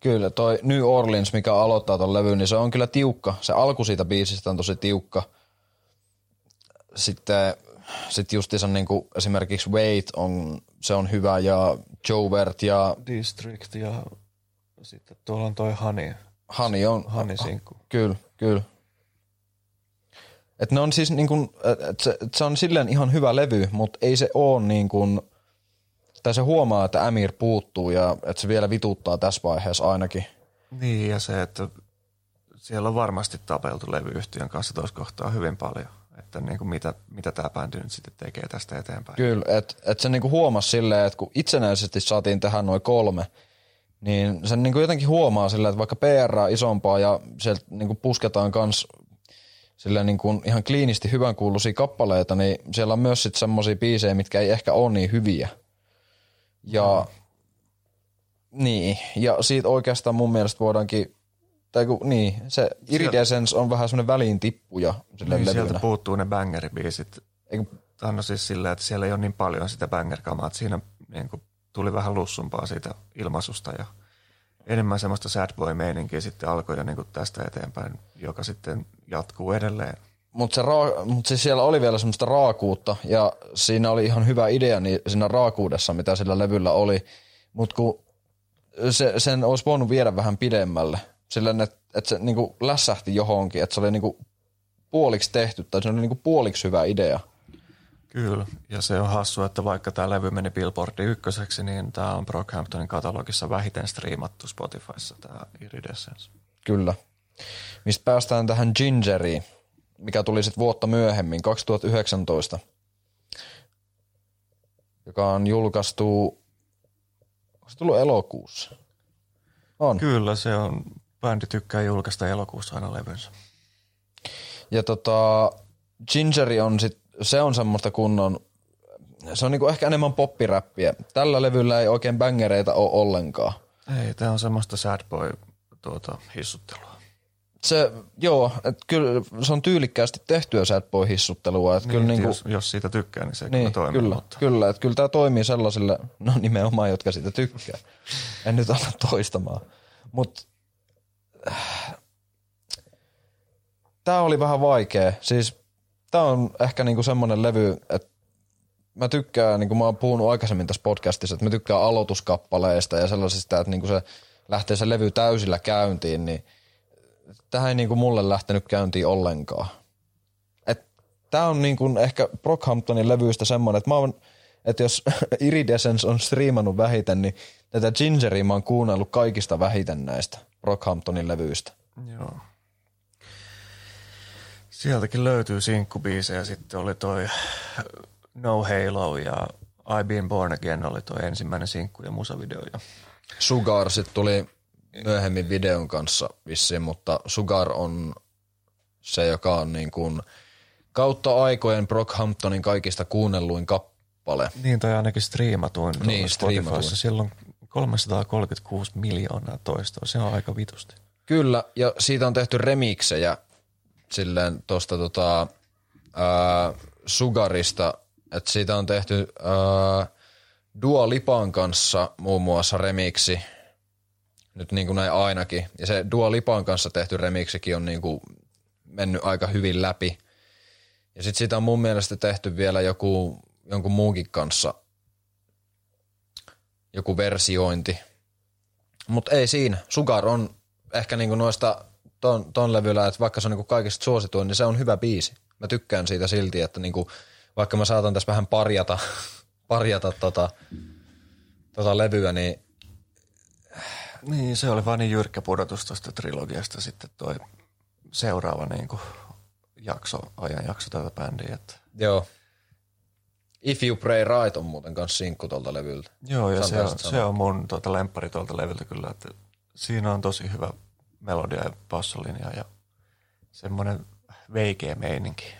Kyllä, toi New Orleans, mikä aloittaa ton levyn, niin se on kyllä tiukka. Se alku siitä biisistä on tosi tiukka. Sitten sit justiinsa niinku esimerkiksi Wait on, se on hyvä ja Jovert ja District ja sitten tuolla on toi Honey, Hani on. Honey Sinkku. Kyllä, kyllä. Et ne on siis niin kuin, et se, et se on silleen ihan hyvä levy, mutta ei se oo niin kuin, tai se huomaa, että Amir puuttuu ja että se vielä vituttaa tässä vaiheessa ainakin. Niin ja se, että siellä on varmasti tapeltu levyyhtiön kanssa tuossa kohtaa hyvin paljon, että niin kuin mitä, mitä tämä bändi nyt sitten tekee tästä eteenpäin. Kyllä, että et se niinku huomasi silleen, että kun itsenäisesti saatiin tehdä noin kolme, niin sen niinku jotenkin huomaa silleen, että vaikka PR on isompaa ja sieltä niinku pusketaan kans silleen niinku ihan kliinisti hyvän kuuluisia kappaleita, niin siellä on myös sitten semmosia biisejä, mitkä ei ehkä ole niin hyviä. Ja niin, ja siitä oikeastaan mun mielestä voidaankin Tai kun, niin, se Iridescence on vähän semmoinen väliin tippuja sille Niin, levynä. sieltä puuttuu ne bangeribiisit. Tämä on siis sillä, että siellä ei ole niin paljon sitä banger-kamaa, että siinä niin kuin tuli vähän lussumpaa siitä ilmaisusta ja enemmän semmoista sad boy-meininkiä sitten alkoi jo niin kuin tästä eteenpäin, joka sitten jatkuu edelleen. Mutta se raa, mut siis siellä oli vielä semmoista raakuutta ja siinä oli ihan hyvä idea niin siinä raakuudessa, mitä sillä levyllä oli. Mutta kun se, sen olisi voinut viedä vähän pidemmälle, sillä että et se niinku lässähti johonkin, että se oli niinku puoliksi tehty tai se oli niinku puoliksi hyvä idea. Kyllä, ja se on hassu, että vaikka tämä levy meni Billboardin ykköseksi, niin tämä on Brockhamptonin katalogissa vähiten striimattu Spotifyssa, tämä Iridescence. Kyllä. Mistä päästään tähän Gingeriin, mikä tuli sitten vuotta myöhemmin, 2019, joka on julkaistu, onko se tullut elokuussa? On. Kyllä, se on, bändi tykkää julkaista elokuussa aina levynsä. Ja tota, Gingeri on sit, se on semmoista kunnon, se on niinku ehkä enemmän poppiräppiä. Tällä levyllä ei oikein bängereitä ole ollenkaan. Ei, tämä on semmoista sad boy tuota, hissuttelua. Se, joo, et kyllä se on tyylikkäästi tehtyä sad boy hissuttelua. Et Niin, kyllä niin niinku, jos, jos siitä tykkää, niin se niin, kyllä toimii. kyllä, Mutta kyllä, että kyllä tämä toimii sellaisille, no nimenomaan, jotka siitä tykkää. en nyt ala toistamaan. Mutta tämä oli vähän vaikea. Siis tämä on ehkä niinku semmoinen levy, että mä tykkään, niin kuin mä oon puhunut aikaisemmin tässä podcastissa, että mä tykkään aloituskappaleista ja sellaisista, että niinku se lähtee se levy täysillä käyntiin, niin tähän ei niinku mulle lähtenyt käyntiin ollenkaan. Et tää on niinku ehkä Brockhamptonin levyistä semmoinen, että mä oon, että jos [laughs] Iridescence on striimannut vähiten, niin tätä Gingeria mä oon kuunnellut kaikista vähiten näistä Brockhamptonin levyistä. Joo. Sieltäkin löytyy sinkkubiisejä. Sitten oli toi No Halo ja I Been Born Again oli toi ensimmäinen sinkku ja musavideo. Ja Sugar sit tuli myöhemmin videon kanssa vissiin, mutta Sugar on se, joka on niin kuin kautta aikojen Brockhamptonin kaikista kuunnelluin kappale. niin, tai ainakin striimatuin Niin, striimatuin. Silloin 336 miljoonaa toistoa. Se on aika vitusti. Kyllä, ja siitä on tehty remiksejä silleen tosta tota, ää, Sugarista, että siitä on tehty ää, Dua Lipan kanssa muun muassa remiksi, nyt niin kuin näin ainakin. Ja se Dua Lipan kanssa tehty remiksikin on niin kuin mennyt aika hyvin läpi. Ja sitten siitä on mun mielestä tehty vielä joku, jonkun muunkin kanssa joku versiointi. Mutta ei siinä. Sugar on ehkä niinku noista ton, ton levyllä, että vaikka se on niinku kaikista suosituin, niin se on hyvä biisi. Mä tykkään siitä silti, että niinku, vaikka mä saatan tässä vähän parjata, [laughs] parjata tota, tota levyä, niin Niin, se oli vaan niin jyrkkä pudotus tuosta trilogiasta sitten toi seuraava niin kuin jakso, ajan jakso tätä bändiä. Että joo. If You Pray Right on muuten kanssa sinkku tuolta levyltä. Joo, ja se on, se on mun tuota lemppari tuolta levyltä kyllä, että siinä on tosi hyvä melodia ja bassolinja ja semmoinen veikeä meininki.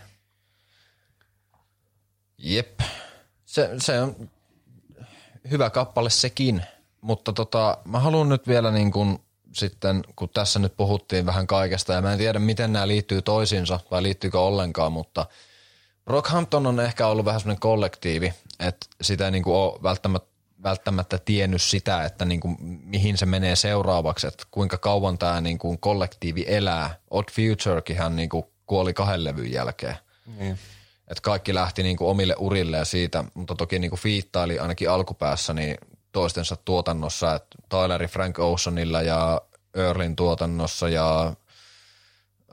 Jep. Se, se on hyvä kappale sekin, mutta tota, mä haluan nyt vielä niin kuin sitten, kun tässä nyt puhuttiin vähän kaikesta ja mä en tiedä miten nämä liittyy toisiinsa vai liittyykö ollenkaan, mutta Brockhampton on ehkä ollut vähän semmoinen kollektiivi, että sitä ei niin kuin ole välttämättä, välttämättä tiennyt sitä, että niin kuin mihin se menee seuraavaksi, että kuinka kauan tämä niin kuin kollektiivi elää. Odd Futurekinhan niin kuin kuoli kahden levyn jälkeen. Niin. että kaikki lähti niinku omille urille ja siitä, mutta toki niinku fiittaili ainakin alkupäässä niin toistensa tuotannossa, että Tyleri Frank Oceanilla ja Earlin tuotannossa ja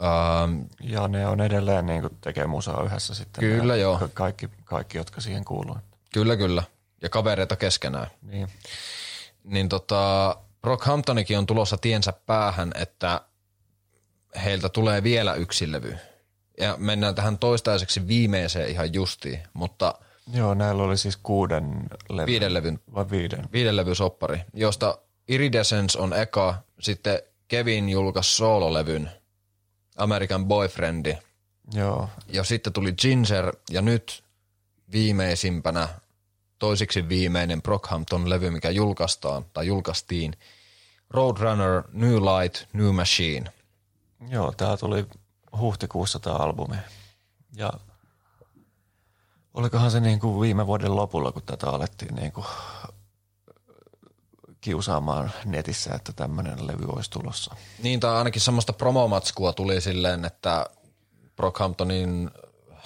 ähm, Ja ne on edelleen niin kuin tekee musaa yhdessä sitten. Kyllä, ne, joo. ka- Kaikki, kaikki, jotka siihen kuuluu. kyllä kyllä, ja kavereita keskenään. Niin. Niin tota, Brockhamptonikin on tulossa tiensä päähän, että heiltä tulee vielä yksi levy. Ja mennään tähän toistaiseksi viimeiseen ihan justiin, mutta Joo, näillä oli siis kuuden levy. viiden levyn Vai viiden? viiden levy soppari, josta Iridescence on eka, sitten Kevin julkaisi soololevyn American Boyfriendi, Joo. ja sitten tuli Ginger, ja nyt viimeisimpänä, toisiksi viimeinen Brockhampton levy, mikä julkaistaan, tai julkaistiin, Roadrunner, New Light, New Machine. Joo, tää tuli huhtikuussa tämä albumi. Ja olikohan se niin kuin viime vuoden lopulla, kun tätä alettiin niin kuin kiusaamaan netissä, että tämmöinen levy olisi tulossa. Niin, tai ainakin semmoista promomatskua tuli silleen, että Brockhamptonin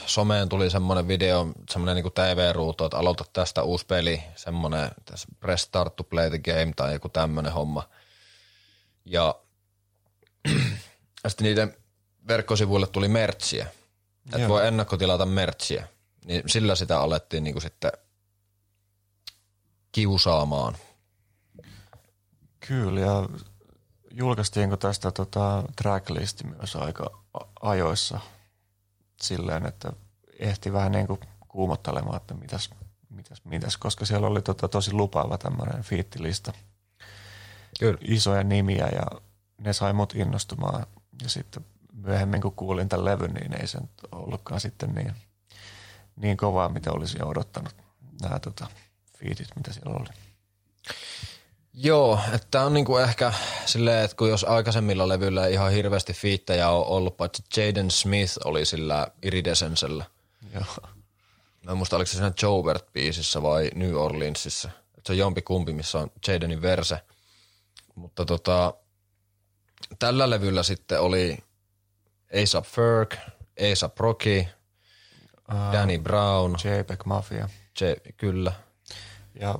someen tuli semmoinen video, semmoinen niin TV-ruutu, että aloita tästä uusi peli, semmoinen press start to play the game tai joku tämmöinen homma. [clears throat] Ja sitten niiden verkkosivuille tuli mertsiä, että voi ennakkotilata mertsiä. Niin sillä sitä alettiin niin kuin sitten kiusaamaan. Kyllä, ja julkaistiinko tästä tota tracklisti myös aika ajoissa silleen, että ehti vähän niin kuin kuumottelemaan, että mitäs, mitäs, mitäs, koska siellä oli tota tosi lupaava tämmöinen fiittilista. Kyllä. Isoja nimiä ja ne sai mut innostumaan. Ja sitten myöhemmin kun kuulin tämän levyn, niin ei se ollutkaan sitten niin, niin kovaa, mitä olisin odottanut nämä tota, fiitit, mitä siellä oli. Joo, että on niinku ehkä silleen, että kun jos aikaisemmilla levyillä ei ihan hirveästi fiittejä on ollut, paitsi Jaden Smith oli sillä Iridescensellä. Joo. Mä en muista, oliko se siinä Jobert-biisissä vai New Orleansissa. Et se on jompi kumpi, missä on Jadenin verse. Mutta tota, tällä levyllä sitten oli A$AP Ferg, A$AP Rocky, Danny Brown, JPEG Mafia. J, kyllä. Ja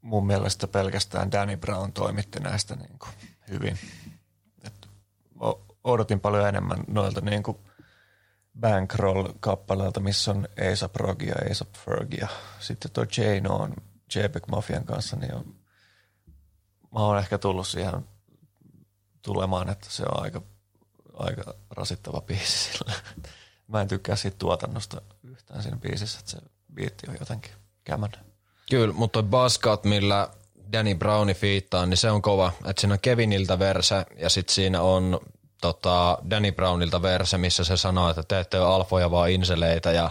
mun mielestä pelkästään Danny Brown toimitti näistä niin kuin hyvin. Et odotin paljon enemmän noilta niin kuin Bankroll-kappaleelta, missä on A$AP Rocky ja A$AP Ferg. Ja sitten tuo Jane on JPEG Mafian kanssa, niin on, mä oon ehkä tullut siihen tulemaan, että se on aika, aika rasittava biisi sillä. Mä en tykkää siitä tuotannosta yhtään siinä biisissä, että se biitti on jotenkin kämännyt. Kyllä, mutta toi Buzzcut, millä Danny Browni fiittaa, niin se on kova. Että siinä on Keviniltä verse ja sitten siinä on tota, Danny Brownilta verse, missä se sanoo, että te ette ole alfoja vaan inseleitä ja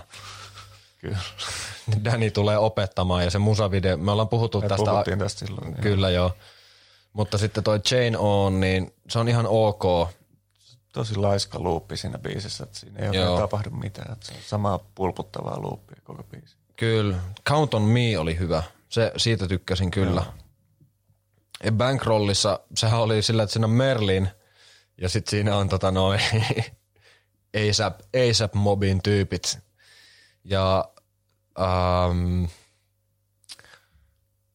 Kyllä. [laughs] Danny tulee opettamaan ja se musavideo, me ollaan puhuttu Me tästä. puhuttiin tästä silloin. Kyllä joo. Mutta sitten toi Chain On, niin se on ihan ok. Tosi laiska luuppi siinä biisissä, että siinä ei Joo. oikein tapahdu mitään. Että se on samaa pulputtavaa luuppia koko biisi. Kyllä. Count on Me oli hyvä. Se, siitä tykkäsin kyllä. Joo. Ja Bankrollissa, sehän oli sillä, että siinä on Merlin ja sitten siinä on tota noin [laughs] ASAP, ASAP Mobin tyypit. Ja ähm,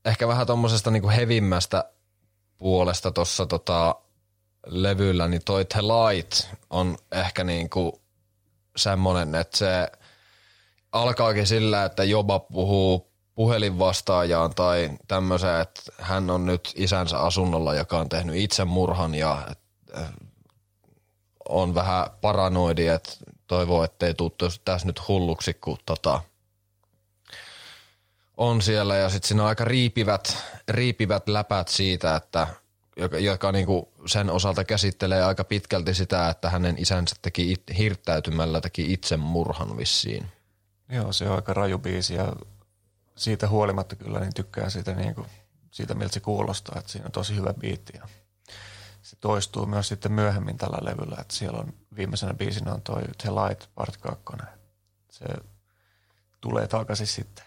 ehkä vähän tommosesta niinku hevimmästä puolesta tuossa tota levyllä, niin toi The Light on ehkä niinku semmonen, että se alkaakin sillä, että Joba puhuu puhelinvastaajaan tai tämmöiseen, että hän on nyt isänsä asunnolla, joka on tehnyt itsemurhan ja et, äh, on vähän paranoidi, että toivoo, ettei tos- tässä nyt hulluksi, kun tota, on siellä. Ja sitten siinä on aika riipivät, riipivät läpät siitä, että joka, joka niinku sen osalta käsittelee aika pitkälti sitä, että hänen isänsä teki it, hirttäytymällä teki itsemurhan vissiin. Joo, se on aika raju biisi ja siitä huolimatta kyllä niin tykkään siitä, niin kuin, siitä miltä se kuulostaa, että siinä on tosi hyvä biitti ja se toistuu myös sitten myöhemmin tällä levyllä, että siellä on viimeisenä biisinä on toi The Light Part 2. Se tulee takaisin sitten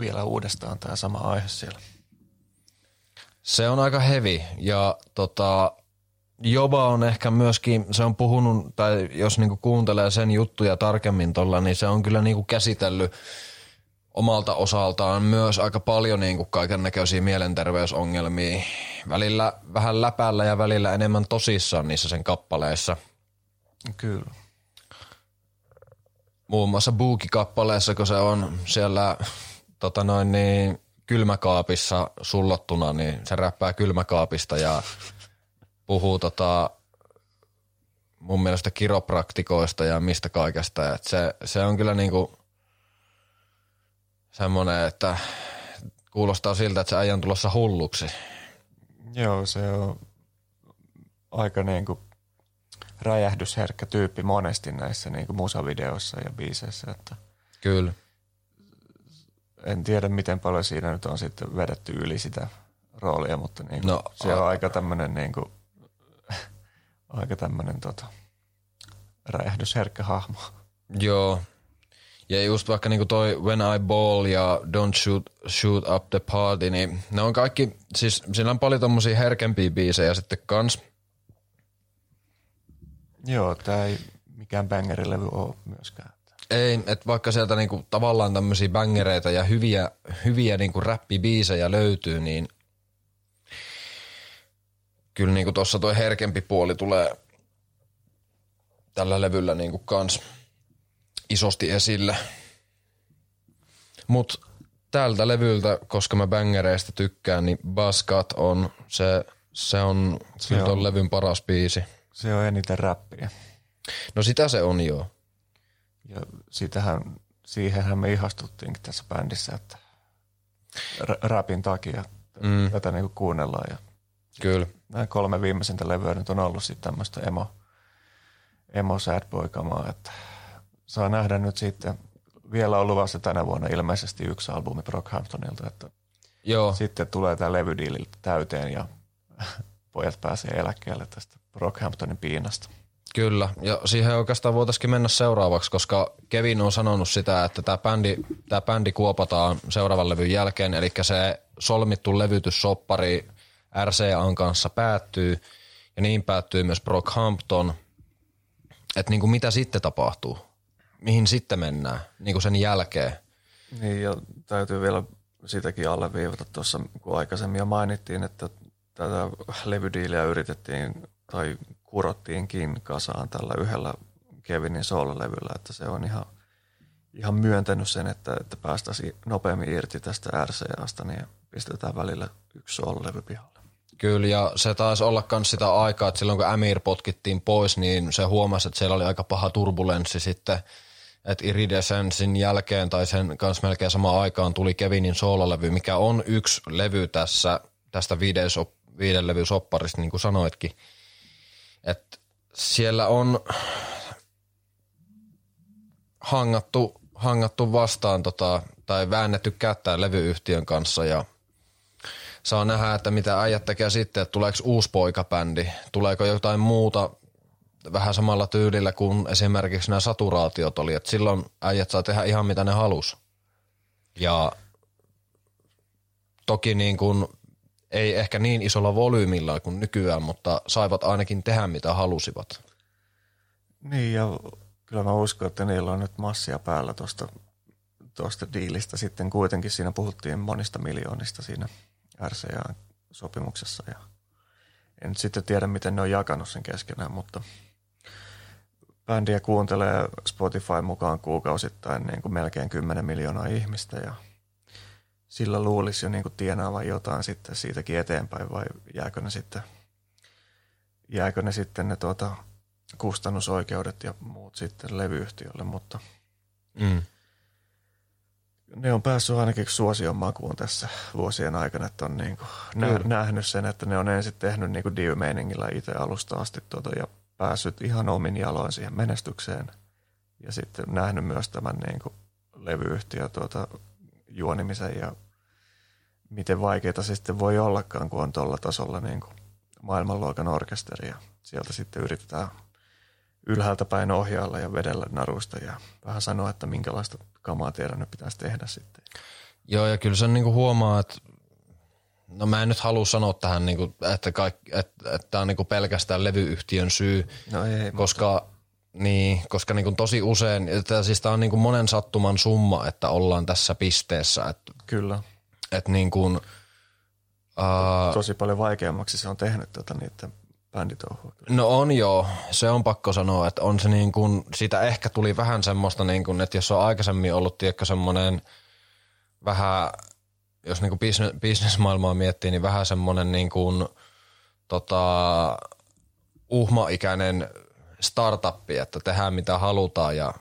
vielä uudestaan tämä sama aihe siellä. Se on aika hevi ja tota, Joba on ehkä myöskin, se on puhunut, tai jos niinku kuuntelee sen juttuja tarkemmin tuolla, niin se on kyllä niinku käsitellyt omalta osaltaan myös aika paljon niinku kaiken näköisiä mielenterveysongelmia. Välillä vähän läpällä ja välillä enemmän tosissaan niissä sen kappaleissa. Kyllä. Muun muassa Boogie-kappaleessa, kun se on siellä tota noin niin, kylmäkaapissa sullottuna, niin se räppää kylmäkaapista ja puhuu tota, mun mielestä kiropraktikoista ja mistä kaikesta. Et se, se on kyllä niinku semmoinen, että kuulostaa siltä, että se äijä on tulossa hulluksi. Joo, se on aika niin kuin räjähdysherkkä tyyppi monesti näissä niin kuin musavideoissa ja biiseissä, että Kyllä. En tiedä miten paljon siinä nyt on sitten vedetty yli sitä roolia, mutta niin No, no, se on a- aika tämmöinen niin kuin, [laughs] aika tämmöinen tota, räjähdysherkkä hahmo. Joo. Ja just vaikka niinku toi When I Ball ja Don't Shoot, shoot Up the Party, niin ne on kaikki, siis siinä on paljon tommosia herkempiä biisejä sitten kans. Joo, tämä ei mikään bangerilevy ole myöskään. Ei, että vaikka sieltä niinku tavallaan tämmöisiä bangereita ja hyviä, hyviä niinku räppibiisejä löytyy, niin kyllä niinku tossa toi herkempi puoli tulee tällä levyllä niinku kans isosti esille. Mut tältä levyltä, koska mä bangereista tykkään, niin Baskat on se, se on se on- on levyn paras biisi. Se on eniten räppiä. No sitä se on joo. Ja sitähän, siihenhän me ihastuttiinkin tässä bändissä, että räpin takia mm. tätä niinku kuunnellaan. Ja Kyllä. nämä kolme viimeisintä levyä nyt on ollut sitten tämmöistä emo, emo sad boy kamaa, että saa nähdä nyt sitten, vielä on luvassa tänä vuonna ilmeisesti yksi albumi Brockhamptonilta, että Joo. sitten tulee tämä levydiili täyteen ja [laughs] pojat pääsee eläkkeelle tästä Brockhamptonin piinasta. Kyllä, ja siihen oikeastaan voitaisiin mennä seuraavaksi, koska Kevin on sanonut sitä, että tämä bändi, tää bändi kuopataan seuraavan levyn jälkeen, eli se solmittu levytyssoppari RCAn kanssa päättyy, ja niin päättyy myös Brockhampton. Että niinku mitä sitten tapahtuu? Mihin sitten mennään niinku sen jälkeen? Niin ja täytyy vielä sitäkin alleviivata tuossa, kun aikaisemmin jo mainittiin, että tätä levydiiliä yritettiin tai kurottiinkin kasaan tällä yhdellä Kevinin soololevyllä, että se on ihan, ihan myöntänyt sen, että, että päästäisiin nopeammin irti tästä RCAsta, niin pistetään välillä yksi soololevy pihalle. Kyllä, ja se taisi olla myös sitä aikaa, että silloin kun Amir potkittiin pois, niin se huomasi, että siellä oli aika paha turbulenssi sitten, että Iridescensin jälkeen tai sen kanssa melkein samaan aikaan tuli Kevinin soololevy, mikä on yksi levy tässä, tästä viiden, levy sopparista, niin kuin sanoitkin. Että siellä on hangattu, hangattu vastaan tota, tai väännetty kättä levyyhtiön kanssa ja saa nähdä, että mitä äijät tekee sitten, että tuleeko uusi poikabändi, tuleeko jotain muuta vähän samalla tyylillä kuin esimerkiksi nämä saturaatiot oli, että silloin äijät saa tehdä ihan mitä ne halus. Ja toki niin kuin, ei ehkä niin isolla volyymilla kuin nykyään, mutta saivat ainakin tehdä mitä halusivat. Niin ja kyllä mä uskon, että niillä on nyt massia päällä tuosta tuosta diilistä. Sitten kuitenkin siinä puhuttiin monista miljoonista siinä RCA-sopimuksessa ja en nyt sitten tiedä, miten ne on jakanut sen keskenään, mutta bändiä kuuntelee Spotify mukaan kuukausittain niin kuin melkein 10 miljoonaa ihmistä ja sillä luulisi jo niin kuin tienaavan jotain sitten siitäkin eteenpäin vai jääkö ne sitten, jääkö ne sitten ne tuota, kustannusoikeudet ja muut sitten levyyhtiölle, mutta Mm. ne on päässyt ainakin suosion makuun tässä vuosien aikana, että on niin kuin nä- Kyllä. nähnyt sen, että ne on ensin tehnyt niin div-meiningillä itse alusta asti tuota, ja päässyt ihan omin jaloin siihen menestykseen ja sitten nähnyt myös tämän niin kuin levyyhtiö tuota, juonimisen ja miten vaikeita se sitten voi ollakaan, kun on tuolla tasolla niin kuin maailmanluokan orkesteri ja sieltä sitten yritetään ylhäältä päin ohjailla ja vedellä naruista ja vähän sanoa, että minkälaista kamaa teidän nyt pitäisi tehdä sitten. Joo, ja kyllä sen niinku huomaa, että no mä en nyt halua sanoa tähän, niinku, että, kaikki, että, että tämä on niinku pelkästään levyyhtiön syy, No ei, koska, niin, koska niinku tosi usein, että siis tämä on niinku monen sattuman summa, että ollaan tässä pisteessä, että, kyllä. että niinku, uh, Tosi paljon vaikeammaksi se on tehnyt tota niiden bänditouhua. No on joo, se on pakko sanoa, että on se niin kuin, siitä ehkä tuli vähän semmoista niin kuin, että jos on aikaisemmin ollut tiedätkö semmoinen vähän, jos niin kuin business, businessmaailmaa miettii, niin vähän semmoinen niin kuin, tota, uhmaikäinen startuppi, että tehdään mitä halutaan ja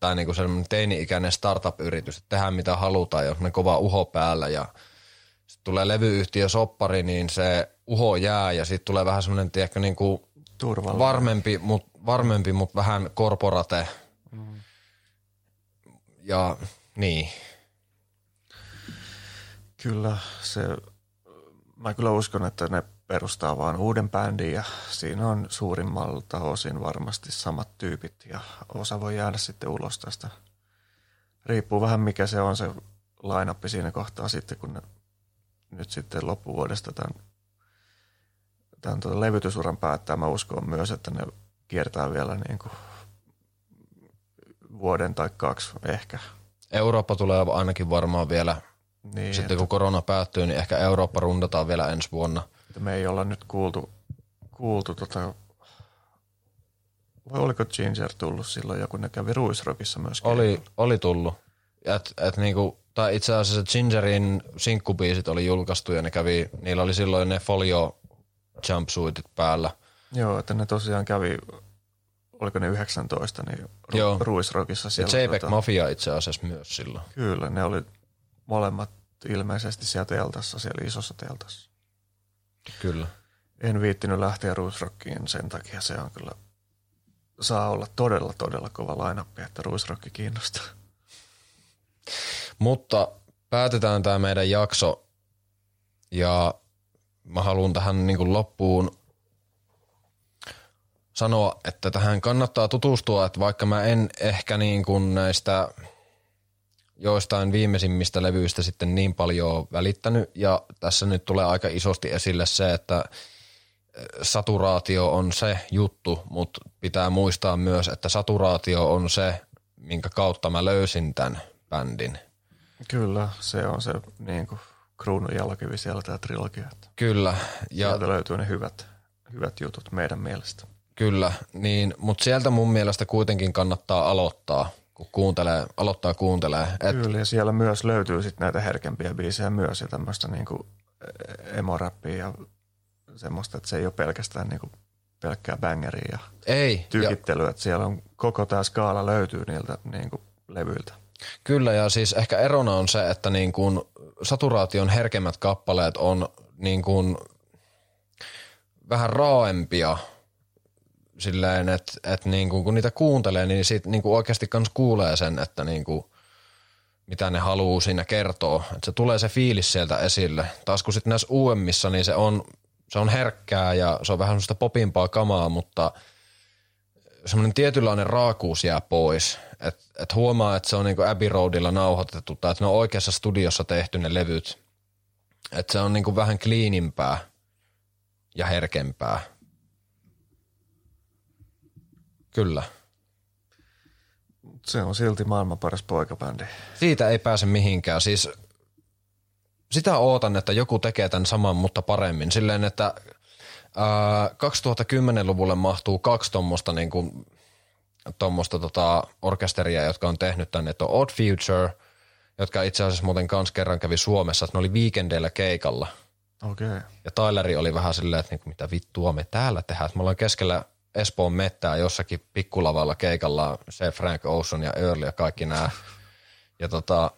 tai niin kuin semmoinen teini-ikäinen startup-yritys, että tehdään mitä halutaan ja on ne kova uho päällä ja sitten tulee levyyhtiö soppari, niin se uho jää ja sitten tulee vähän semmoinen, tiedätkö, niin kuin Turvallinen. varmempi, mut, varmempi, mutta vähän korporate. Ja niin, Kyllä se, mä kyllä uskon, että ne perustaa vaan uuden bändin ja siinä on suurimmalta osin varmasti samat tyypit ja osa voi jäädä sitten ulos tästä. Riippuu vähän mikä se on se lainappi siinä kohtaa sitten, kun ne nyt sitten loppuvuodesta tämän, tämän tuota levytysuran päättää. Mä uskon myös, että ne kiertää vielä niin kuin vuoden tai kaksi ehkä. Eurooppa tulee ainakin varmaan vielä, Niin, sitten että, kun korona päättyy, niin ehkä Eurooppa rundataan vielä ensi vuonna. Että me ei olla nyt kuultu, kuultu tota, vai oliko Ginger tullut silloin joku, ne kävi Ruisrockissa myös. Oli, oli tullut. Et, et niinku, tai itse asiassa Gingerin sinkkubiisit oli julkaistu ja ne kävi, niillä oli silloin ne folio jumpsuitit päällä. Joo, että ne tosiaan kävi, oliko ne 19, niin Ru- Joo. Ruisrockissa Ja siellä. JPEG Mafia itse asiassa myös silloin. Kyllä, ne oli molemmat ilmeisesti siellä teltassa, siellä isossa teltassa. Kyllä. En viittinyt lähteä Ruisrockiin sen takia, se on kyllä, saa olla todella, todella kova lainappi, että Ruisrocki kiinnostaa. Mutta päätetään tämä meidän jakso ja mä haluan tähän niin kuin loppuun sanoa, että tähän kannattaa tutustua, että vaikka mä en ehkä niin kuin näistä joistain viimeisimmistä levyistä sitten niin paljon välittänyt ja tässä nyt tulee aika isosti esille se, että saturaatio on se juttu, mutta pitää muistaa myös, että saturaatio on se, minkä kautta mä löysin tämän bändin. Kyllä, se on se niin kuin kruunun jalkivi siellä tämä trilogia. Kyllä, ja sieltä löytyy ne hyvät, hyvät jutut meidän mielestä. kyllä, niin, mutta sieltä mun mielestä kuitenkin kannattaa aloittaa, kun kuuntelee, aloittaa kuuntelee. Et, Kyllä, ja siellä myös löytyy sitten näitä herkempiä biisejä myös ja tämmöistä niinku emoräppiä ja semmoista, että se ei ole pelkästään niinku pelkkää bangeriä ja ei, ja, tykittelyä, että siellä on koko tämä skaala löytyy niiltä niinku levyiltä. kyllä, ja siis ehkä erona on se, että niin kun saturaation herkemmät kappaleet on niin kun vähän raaempia silleen, että, että niin kun, niitä kuuntelee, niin siitä niin kun oikeasti kans kuulee sen, että niin kun, mitä ne haluaa siinä kertoa. Että se tulee se fiilis sieltä esille. Taas kun sitten näissä uudemmissa, niin se on, se on herkkää ja se on vähän semmoista popimpaa kamaa, mutta semmoinen tietynlainen raakuus jää pois. Että et huomaa, että se on niinku Abbey Roadilla nauhoitettu tai että ne on oikeassa studiossa tehty ne levyt. Että se on niinku vähän cleanimpää ja herkempää. Kyllä. Se on silti maailman paras poikabändi. Siitä ei pääse mihinkään. Siis sitä ootan, että joku tekee tämän saman, mutta paremmin. Silleen, että ää, 2010-luvulle mahtuu kaksi tuommoista niin kuin, tommoista tota, orkesteria, jotka on tehnyt tänne. Että on Odd Future, jotka itse asiassa muuten kans kerran kävi Suomessa, että ne oli weekendeillä keikalla. Okei. Okay. Ja Tyleri oli vähän silleen, että niinku, mitä vittua me täällä tehdään. Että me ollaan keskellä Espoon mettää jossakin pikkulavalla keikalla se Frank Ocean ja Earl ja kaikki nämä. Ja tota,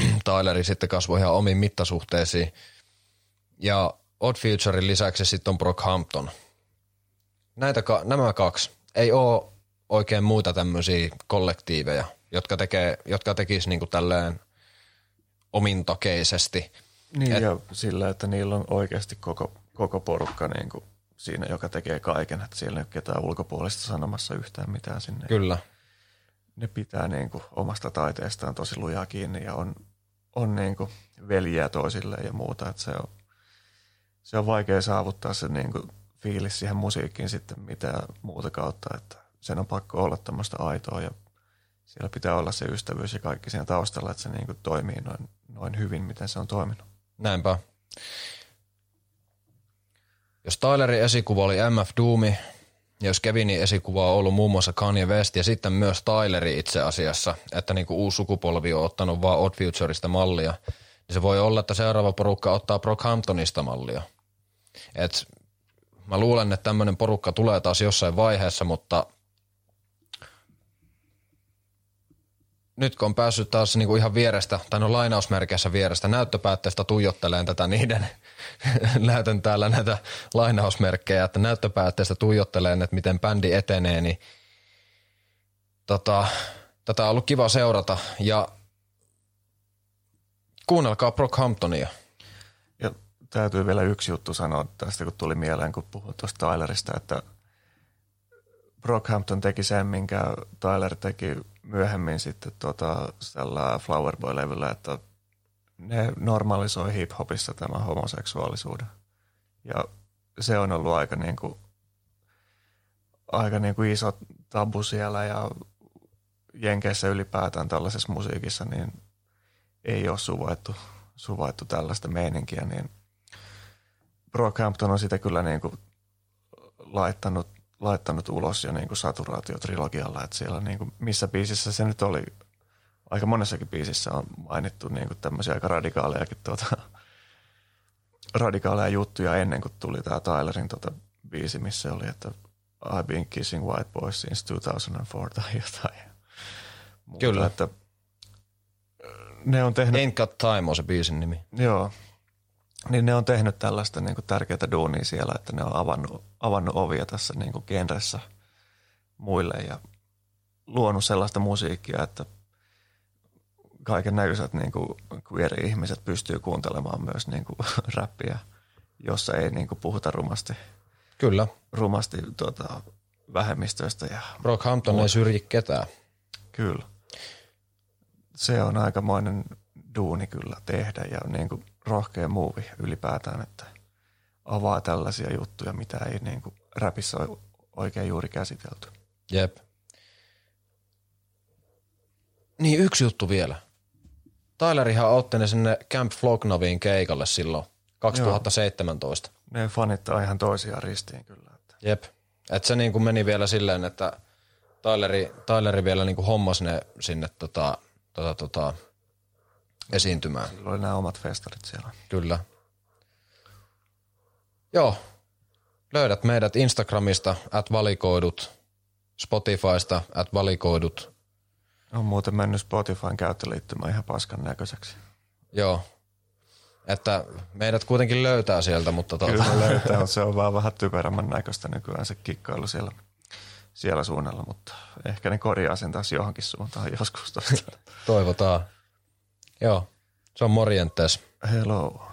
[clears throat] Tyleri sitten kasvoi ihan omiin mittasuhteisiin. Ja Odd Futurein lisäksi sitten on Brockhampton. Näitä, ka- nämä kaksi. Ei ole oikein muita tämmöisiä kollektiiveja, jotka, tekee, jotka tekis niinku tälleen omintakeisesti. Niin Et- ja sillä, että niillä on oikeasti koko, koko porukka niin kuin siinä, joka tekee kaiken. Että siellä ei ole ketään ulkopuolista sanomassa yhtään mitään sinne. Kyllä. Ne pitää niin kuin omasta taiteestaan tosi lujaa kiinni ja on, on niin kuin veljiä toisilleen ja muuta. Että se, on, se on vaikea saavuttaa se niin kuin fiilis siihen musiikkiin sitten mitä muuta kautta. Että sen on pakko olla tämmöistä aitoa ja siellä pitää olla se ystävyys ja kaikki siinä taustalla, että se niin kuin toimii noin, noin hyvin, miten se on toiminut. Näinpä. Jos Tylerin esikuva oli MF Doomi, ja jos Kevinin esikuva on ollut muun muassa Kanye West ja sitten myös Tyleri itse asiassa, että niin kuin uusi sukupolvi on ottanut vaan Odd Futureista mallia, niin se voi olla, että seuraava porukka ottaa Brockhamptonista mallia. Et mä luulen, että tämmöinen porukka tulee taas jossain vaiheessa, mutta nyt kun on päässyt taas niinku ihan vierestä, tai no lainausmerkeissä vierestä, näyttöpäätteestä tuijotteleen tätä niiden, [laughs] näytän täällä näitä lainausmerkkejä, että näyttöpäätteestä tuijotteleen, että miten bändi etenee, niin tota, tätä on ollut kiva seurata, ja kuunnelkaa Brockhamptonia. Ja täytyy vielä yksi juttu sanoa tästä, kun tuli mieleen, kun puhuin tuosta Tylerista, että Brockhampton teki sen, minkä Tyler teki myöhemmin sitten tota, tällä Flowerboy-levyllä, että ne normalisoi hip-hopissa tämän homoseksuaalisuuden. Ja se on ollut aika, niin kuin, aika niin kuin iso tabu siellä ja Jenkeissä ylipäätään tällaisessa musiikissa, niin ei ole suvaittu, suvaittu tällaista meininkiä, niin Brockhampton on sitä kyllä niin kuin laittanut, laittanut ulos jo niin kuin saturaatiotrilogialla, että siellä niin kuin, missä biisissä se nyt oli, aika monessakin biisissä on mainittu niin kuin tämmöisiä aika radikaalejakin tuota, radikaaleja juttuja ennen kuin tuli tämä Tylerin tuota biisi, missä oli, että I've been kissing white boys since 2004 tai [laughs] jotain. Muuta, Kyllä. Että ne on tehnyt... Ain't Got Time on se biisin nimi. Joo. Niin ne on tehnyt tällaista niin kuin tärkeää duunia siellä, että ne on avannut, avannut ovia tässä niin kuin genressä muille ja luonut sellaista musiikkia, että kaiken näköiset niin kuin queer-ihmiset pystyy kuuntelemaan myös niin kuin [laughs] räppiä, jossa ei niin kuin puhuta rumasti, Kyllä. rumasti tuota, vähemmistöistä. Ja, Brockhampton ei syrji ketään. kyllä. Se on aikamoinen duuni kyllä tehdä ja niin kuin rohkea muuvi ylipäätään, että avaa tällaisia juttuja, mitä ei niin kuin räpissä ole oikein juuri käsitelty. Jep. Niin yksi juttu vielä. Tylerihan otti ne sinne Camp Flognoviin keikalle silloin 2017. Ne fanittaa ihan toisiaan ristiin kyllä. Että. Jep. Et se niinku meni vielä silleen, että Tyleri, Tyleri vielä niinku hommas ne sinne tota, tota, tota, esiintymään. Silloin oli nämä omat festarit siellä. Kyllä. Joo. Löydät meidät Instagramista, at valikoidut, Spotifysta, at valikoidut. On muuten mennyt Spotifyn käyttöliittymä ihan paskan näköiseksi. Joo. Että meidät kuitenkin löytää sieltä, mutta tuota, Kyllä löytää, mutta se on vaan vähän typerämmän näköistä nykyään se kikkailu siellä, siellä suunnalla, mutta ehkä ne korjaa sen taas johonkin suuntaan joskus tosta. toivotaan. Joo. Se on morjentes. Hello.